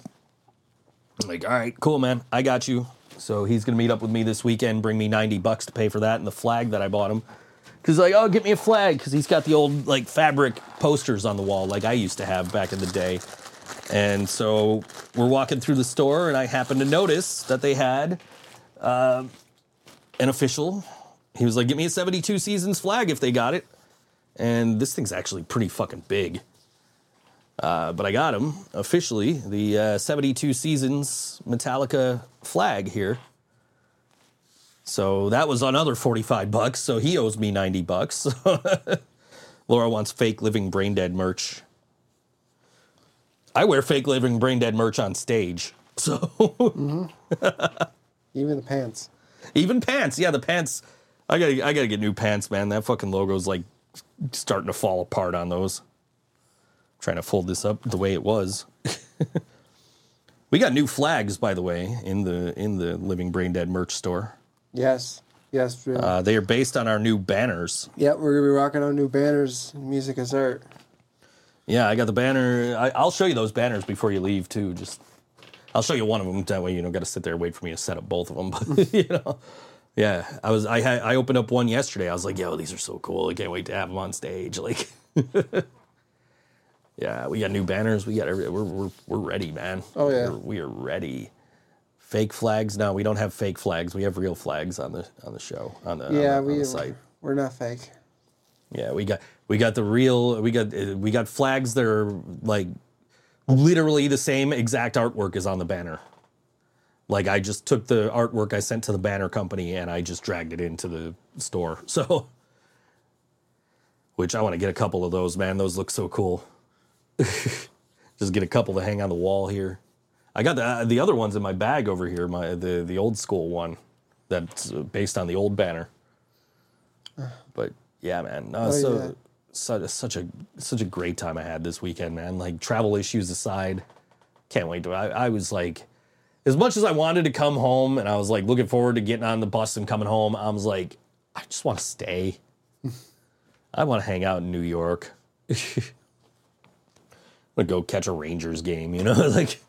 Like, all right, cool, man. I got you. So he's gonna meet up with me this weekend, bring me 90 bucks to pay for that and the flag that I bought him. Cause like, oh, get me a flag, cause he's got the old like fabric posters on the wall, like I used to have back in the day. And so we're walking through the store, and I happened to notice that they had uh, an official. He was like, "Get me a 72 seasons flag if they got it." And this thing's actually pretty fucking big. Uh, but I got him officially the uh, 72 seasons Metallica flag here. So that was another 45 bucks. So he owes me 90 bucks. <laughs> Laura wants fake living brain dead merch. I wear fake living brain dead merch on stage. <laughs> So Even the pants. even pants, yeah, the pants. I gotta, I gotta get new pants, man. That fucking logo's like starting to fall apart on those. trying to fold this up the way it was. <laughs> we got new flags, by the way, in the in the Living Brain Dead merch store. Yes. Yes. Uh, they are based on our new banners. yeah, we're gonna be rocking our new banners. Music is art. Yeah, I got the banner. I, I'll show you those banners before you leave too. Just, I'll show you one of them. That way you don't got to sit there and wait for me to set up both of them. But <laughs> you know, yeah, I was. I had. I opened up one yesterday. I was like, yo, these are so cool. I can't wait to have them on stage. Like, <laughs> yeah, we got new banners. We got. every- We're we're we're ready, man. Oh, yeah. we're, we are ready. Fake flags? No, we don't have fake flags. We have real flags on the on the show on the on Yeah, the, on we the site. we're not fake. Yeah, we got we got the real we got we got flags that are like literally the same exact artwork as on the banner. Like I just took the artwork I sent to the banner company and I just dragged it into the store. <laughs> So which I want to get a couple of those, man. Those look so cool. <laughs> just get a couple to hang on the wall here. I got the the other ones in my bag over here, my the the old school one that's uh, based on the old banner. <sighs> But yeah, man. No, Oh, so yeah. such, such a such a great time I had this weekend, man. Like travel issues aside, can't wait to. I, I was like, as much as I wanted to come home, and I was like looking forward to getting on the bus and coming home. I was like, I just want to stay. <laughs> I want to hang out in New York. <laughs> I'm gonna go catch a Rangers game, you know. <laughs> like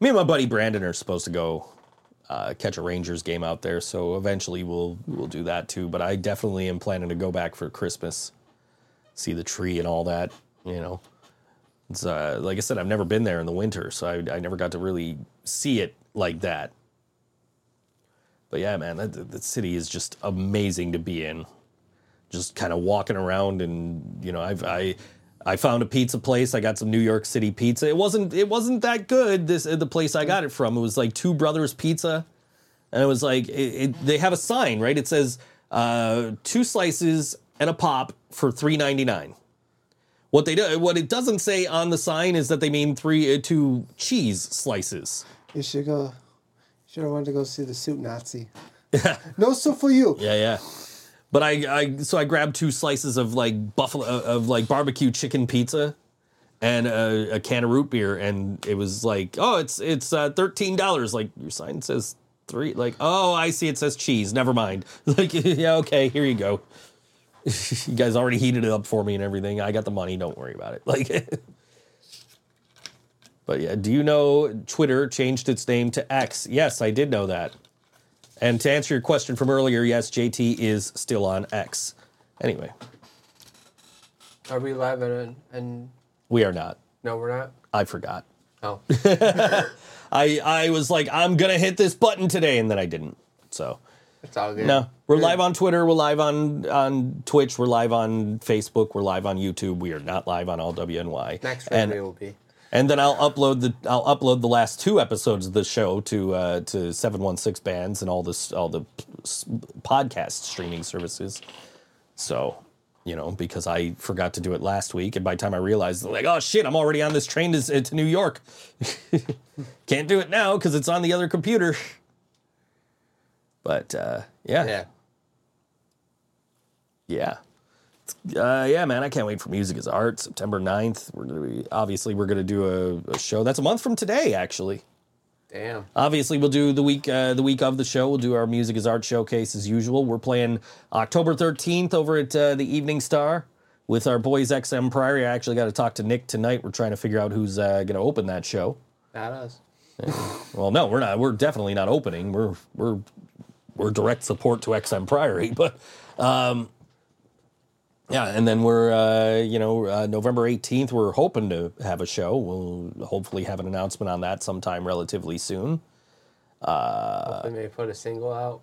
me and my buddy Brandon are supposed to go uh, catch a Rangers game out there, so eventually we'll we'll do that too. But I definitely am planning to go back for Christmas, see the tree and all that. You know, it's uh, like I said, I've never been there in the winter, so I, I never got to really see it like that. But yeah, man, that city is just amazing to be in. Just kind of walking around, and you know, I've I. I found a pizza place. I got some New York City pizza. It wasn't it wasn't that good. This the place I got it from. It was like Two Brothers Pizza, and it was like it, it, they have a sign right. It says uh, two slices and a pop for three ninety nine. What they do, what it doesn't say on the sign is that they mean three uh, two cheese slices. You should go. You should have wanted to go see the soup Nazi. Yeah. no soup for you. Yeah, yeah. But I, I so I grabbed two slices of like buffalo of like barbecue chicken pizza, and a, a can of root beer, and it was like, oh, it's it's uh, thirteen dollars. Like your sign says three. Like, oh, I see. It says cheese. Never mind. <laughs> Like, yeah, okay, here you go. <laughs> you guys already heated it up for me and everything. I got the money. Don't worry about it. <laughs> Like. But yeah, do you know Twitter changed its name to X? Yes, I did know that. And to answer your question from earlier, yes, JT is still on X. Anyway, Are we live and and we are not. no, we're not. I forgot. Oh, <laughs> I I was like, I'm gonna hit this button today, and then I didn't. So it's all good. no, we're live on Twitter. We're live on on Twitch. We're live on Facebook. We're live on YouTube. We are not live on all WNY. Next and Friday will be. And then I'll upload the I'll upload the last two episodes of the show to uh, to seven one six bands and all this all the podcast streaming services. So, you know, because I forgot to do it last week, and by the time I realized, like, oh shit, I'm already on this train to, to New York. <laughs> Can't do it now because it's on the other computer. But uh, yeah, Yeah. yeah. Uh, yeah, man, I can't wait for Music is Art, September 9th. We're gonna be, obviously we're gonna do a, a show. That's a month from today, actually. Damn. Obviously, we'll do the week uh, the week of the show. We'll do our music is art showcase as usual. We're playing October thirteenth over at uh, the Evening Star with our boys XM Priory. I actually got to talk to Nick tonight. We're trying to figure out who's uh, going to open that show. Not us. Well, no, we're not. We're definitely not opening. We're we're we're direct support to XM Priory, <laughs> but um, yeah. And then we're uh, you know uh, November eighteenth. We're hoping to have a show. We'll hopefully have an announcement on that sometime relatively soon. Hopefully, maybe put a single out.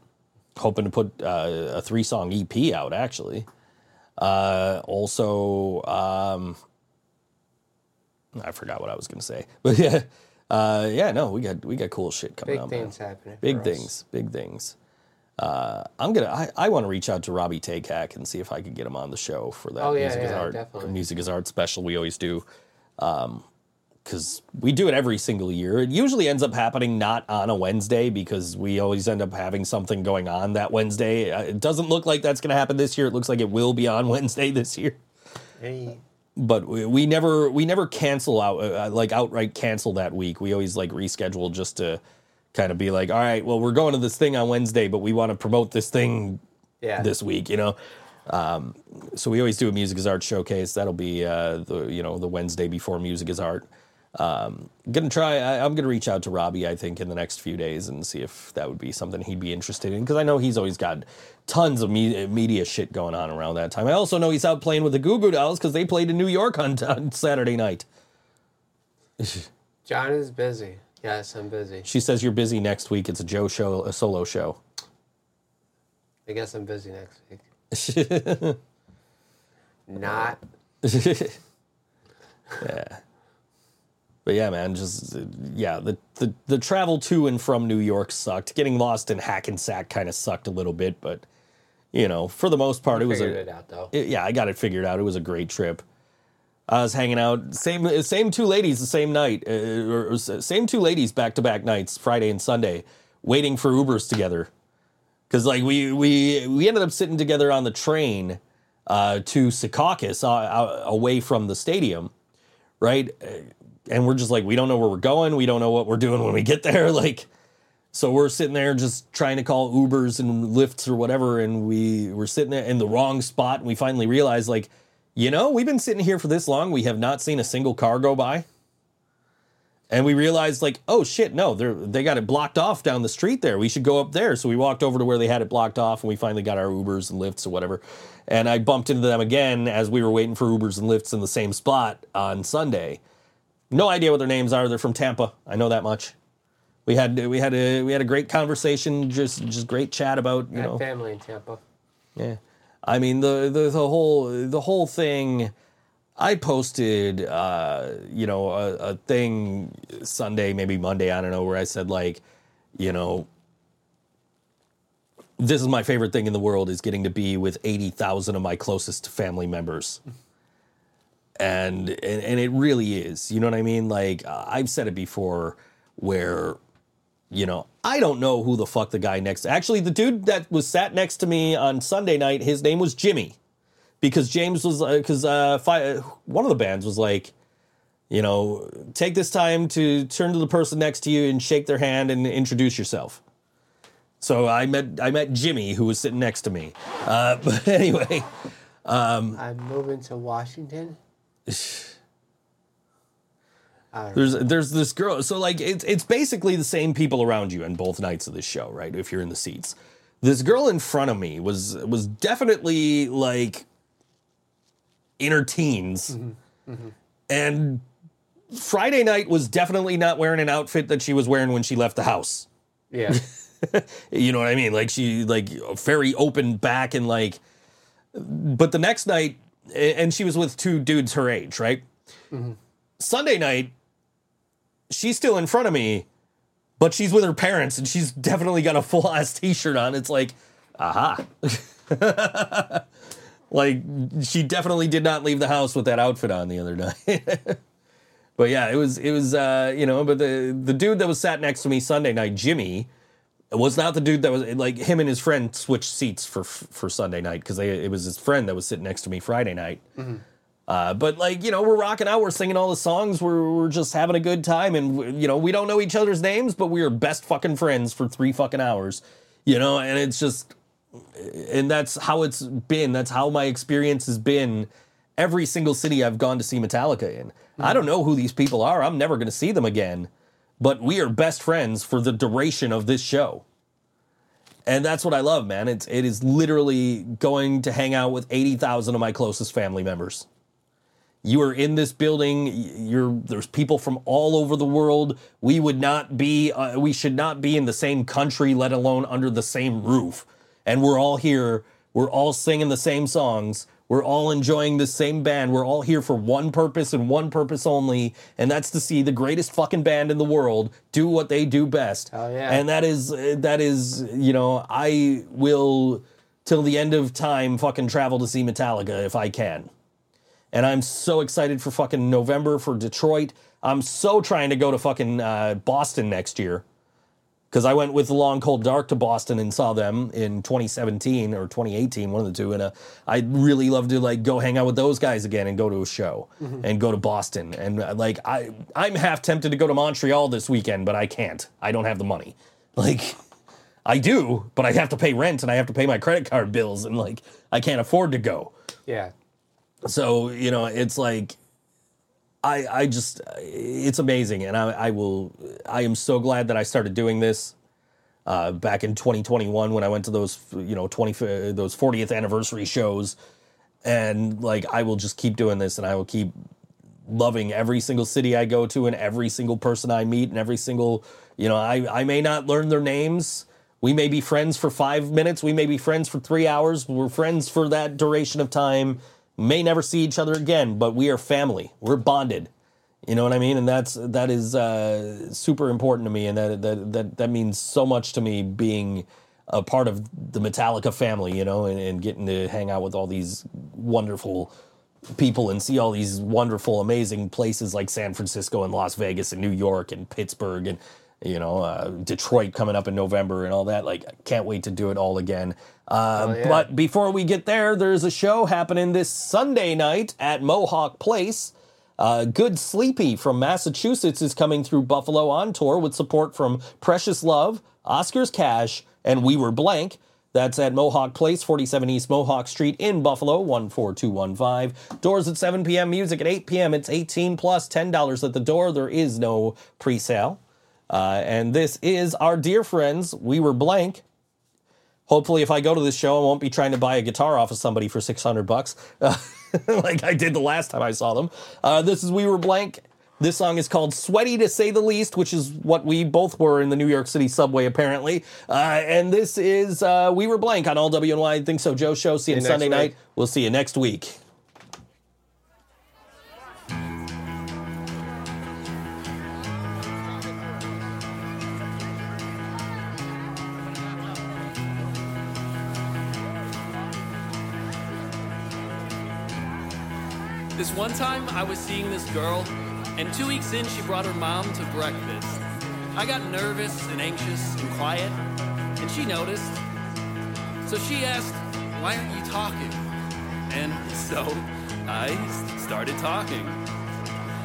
hoping to put uh, a three song EP out actually. Uh, also, um, I forgot what I was going to say, <laughs> but yeah, uh, yeah, no, we got we got cool shit coming Big up. man. things happening. Big for us. things, big things. Uh, I'm gonna. I, I want to reach out to Robby Takac and see if I could get him on the show for that Oh, yeah, music is yeah, art definitely. music is art special we always do. because we do it every single year. It usually ends up happening not on a Wednesday because we always end up having something going on that Wednesday. Uh, It doesn't look like that's going to happen this year. It looks like it will be on <laughs> Wednesday this year. Hey, But we, we never we never cancel out uh, like outright cancel that week. We always like reschedule just to kind of be like, all right, well we're going to this thing on Wednesday, but we want to promote this thing yeah. this week, you know. Um, so we always do a music is art showcase. That'll be uh, the you know the Wednesday before music is art. Um, gonna try. I, I'm gonna reach out to Robbie. I think in the next few days and see if that would be something he'd be interested in because I know he's always got tons of me- media shit going on around that time. I also know he's out playing with the Goo Goo Dolls because they played in New York on, on Saturday night. John is busy. Yes, I'm busy. She says you're busy next week. It's a Joe show, a solo show. I guess I'm busy next week. <laughs> Not. <laughs> yeah. But yeah, man, just yeah, the, the the travel to and from New York sucked. Getting lost in Hackensack kind of sucked a little bit, but you know, for the most part, it was Figured a it out though. it- yeah, I got it figured out. It was a great trip. I was hanging out same same two ladies the same night, uh, or, or same two ladies back to back nights, Friday and Sunday, waiting for Ubers together. Because like we we we ended up sitting together on the train uh, to Secaucus, uh, uh, away from the stadium, right? And we're just like we don't know where we're going, we don't know what we're doing when we get there, <laughs> like. So we're sitting there just trying to call Ubers and Lyfts or whatever, and we were sitting in the wrong spot, and we finally realized, like, you know, we've been sitting here for this long, we have not seen a single car go by. And we realized, like, oh shit, no, they they got it blocked off down the street there. We should go up there. So we walked over to where they had it blocked off, and we finally got our Ubers and Lyfts or whatever. And I bumped into them again as we were waiting for Ubers and Lyfts in the same spot on Sunday. No idea what their names are. They're from Tampa. I know that much. We had we had a we had a great conversation, just just great chat about you know family in Tampa. yeah. I mean the the, the whole the whole thing I posted uh you know a, a thing Sunday maybe Monday I don't know where I said like you know this is my favorite thing in the world is getting to be with 80,000 of my closest family members. And, and and it really is. You know what I mean? Like I've said it before where you know, I don't know who the fuck the guy next. Actually, the dude that was sat next to me on Sunday night, his name was Jimmy, because James was because uh, fi- one of the bands was like, you know, take this time to turn to the person next to you and shake their hand and introduce yourself. So I met I met Jimmy, who was sitting next to me. Uh, <laughs> but anyway, um, I'm moving to Washington. <laughs> There's there's this girl so like it's it's basically the same people around you on both nights of this show right if you're in the seats. This girl in front of me was was definitely like in her teens. And friday night was definitely not wearing an outfit that she was wearing when she left the house. Yeah. <laughs> you know what i mean? Like she like very open back and like but the next night and she was with two dudes her age right? Sunday night she's still in front of me but she's with her parents and she's definitely got a full ass t-shirt on. It's like aha. <laughs> Like she definitely did not leave the house with that outfit on the other <laughs> night. But yeah it was it was uh you know but the the dude that was sat next to me sunday night jimmy was not the dude that was like him and his friend switched seats for for Sunday night because it was his friend that was sitting next to me Friday night. Uh, but like you know, we're rocking out. We're singing all the songs. We're we're just having a good time, and you know, we don't know each other's names, but we are best fucking friends for three fucking hours. You know, and it's just, and that's how it's been. That's how my experience has been. Every single city I've gone to see Metallica in. I don't know who these people are. I'm never going to see them again, but we are best friends for the duration of this show. And that's what I love, man. It's it is literally going to hang out with 80,000 of my closest family members. You are in this building, you're there's people from all over the world. We would not be uh, we should not be in the same country let alone under the same roof. And we're all here, we're all singing the same songs. We're all enjoying the same band. We're all here for one purpose and one purpose only, and that's to see the greatest fucking band in the world do what they do best. Hell yeah. And that is that is you know I will till the end of time fucking travel to see Metallica if I can. And I'm so excited for fucking November for Detroit. I'm so trying to go to fucking uh, Boston next year because I went with Long Cold Dark to Boston and saw them in 2017 or 2018, one of the two. And uh, I'd really love to like go hang out with those guys again and go to a show and go to Boston. And uh, like I, I'm half tempted to go to Montreal this weekend, but I can't. I don't have the money. <laughs> Like I do, but I have to pay rent and I have to pay my credit card bills, and like I can't afford to go. Yeah. So you know, it's like I I just it's amazing, and I I will I am so glad that I started doing this uh, back in 2021 when I went to those you know 20 those 40th anniversary shows, and like I will just keep doing this, and I will keep loving every single city I go to and every single person I meet and every single you know I I may not learn their names. We may be friends for five minutes. We may be friends for three hours. We're friends for that duration of time. May never see each other again, but we are family. We're bonded. You know what I mean? And that's that is uh, super important to me, and that that that that means so much to me being a part of the Metallica family. You know, and, and getting to hang out with all these wonderful people and see all these wonderful, amazing places like San Francisco and Las Vegas and New York and Pittsburgh and you know uh, Detroit coming up in November and all that. Like, I can't wait to do it all again. Uh, yeah. But before we get there, there's a show happening this Sunday night at Mohawk Place. Uh, Good Sleepy from Massachusetts is coming through Buffalo on tour with support from Precious Love, Oscars Cash, and We Were Blank. That's at Mohawk Place, 47 East Mohawk Street in Buffalo, 14215. Doors at 7 p.m., music at 8 p.m. It's 18 plus $10 at the door. There is no pre sale. Uh, and this is our dear friends, We Were Blank. Hopefully, if I go to this show, I won't be trying to buy a guitar off of somebody for 600 bucks, uh, <laughs> like I did the last time I saw them. Uh, this is We Were Blank. This song is called Sweaty to Say the Least, which is what we both were in the New York City subway, apparently. Uh, and this is uh, We Were Blank on All WNY Think So Joe Show. See you, you Sunday week. night. We'll see you next week. This one time, I was seeing this girl, and two weeks in, she brought her mom to breakfast. I got nervous and anxious and quiet, and she noticed. So she asked, Why aren't you talking? And so I started talking.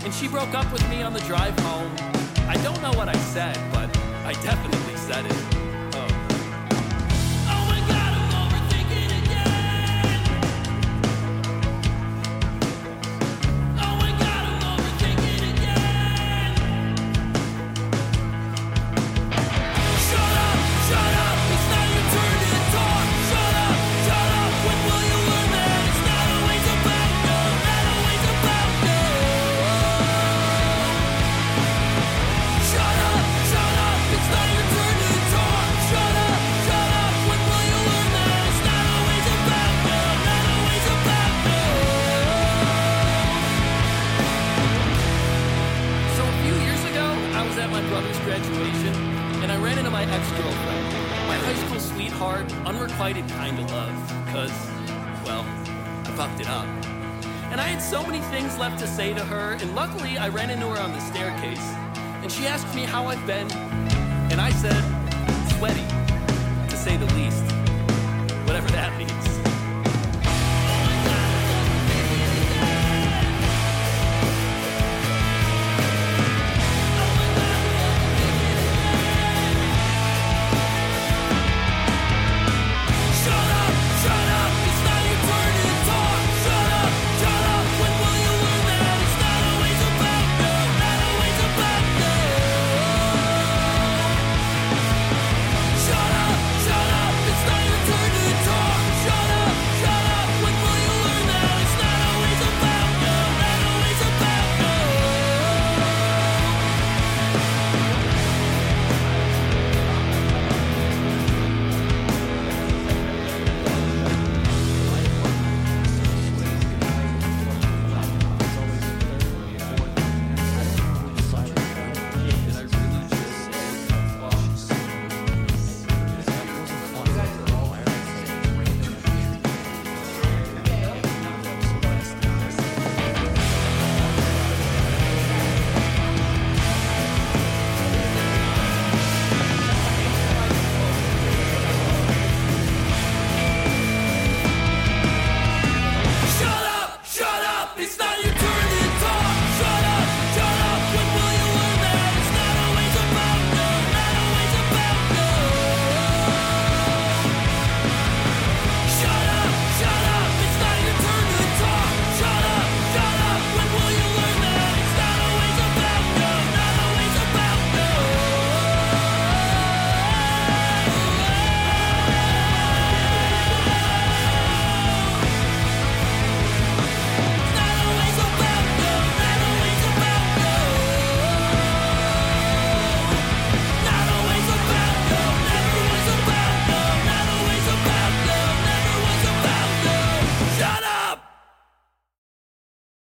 And she broke up with me on the drive home. I don't know what I said, but I definitely said it.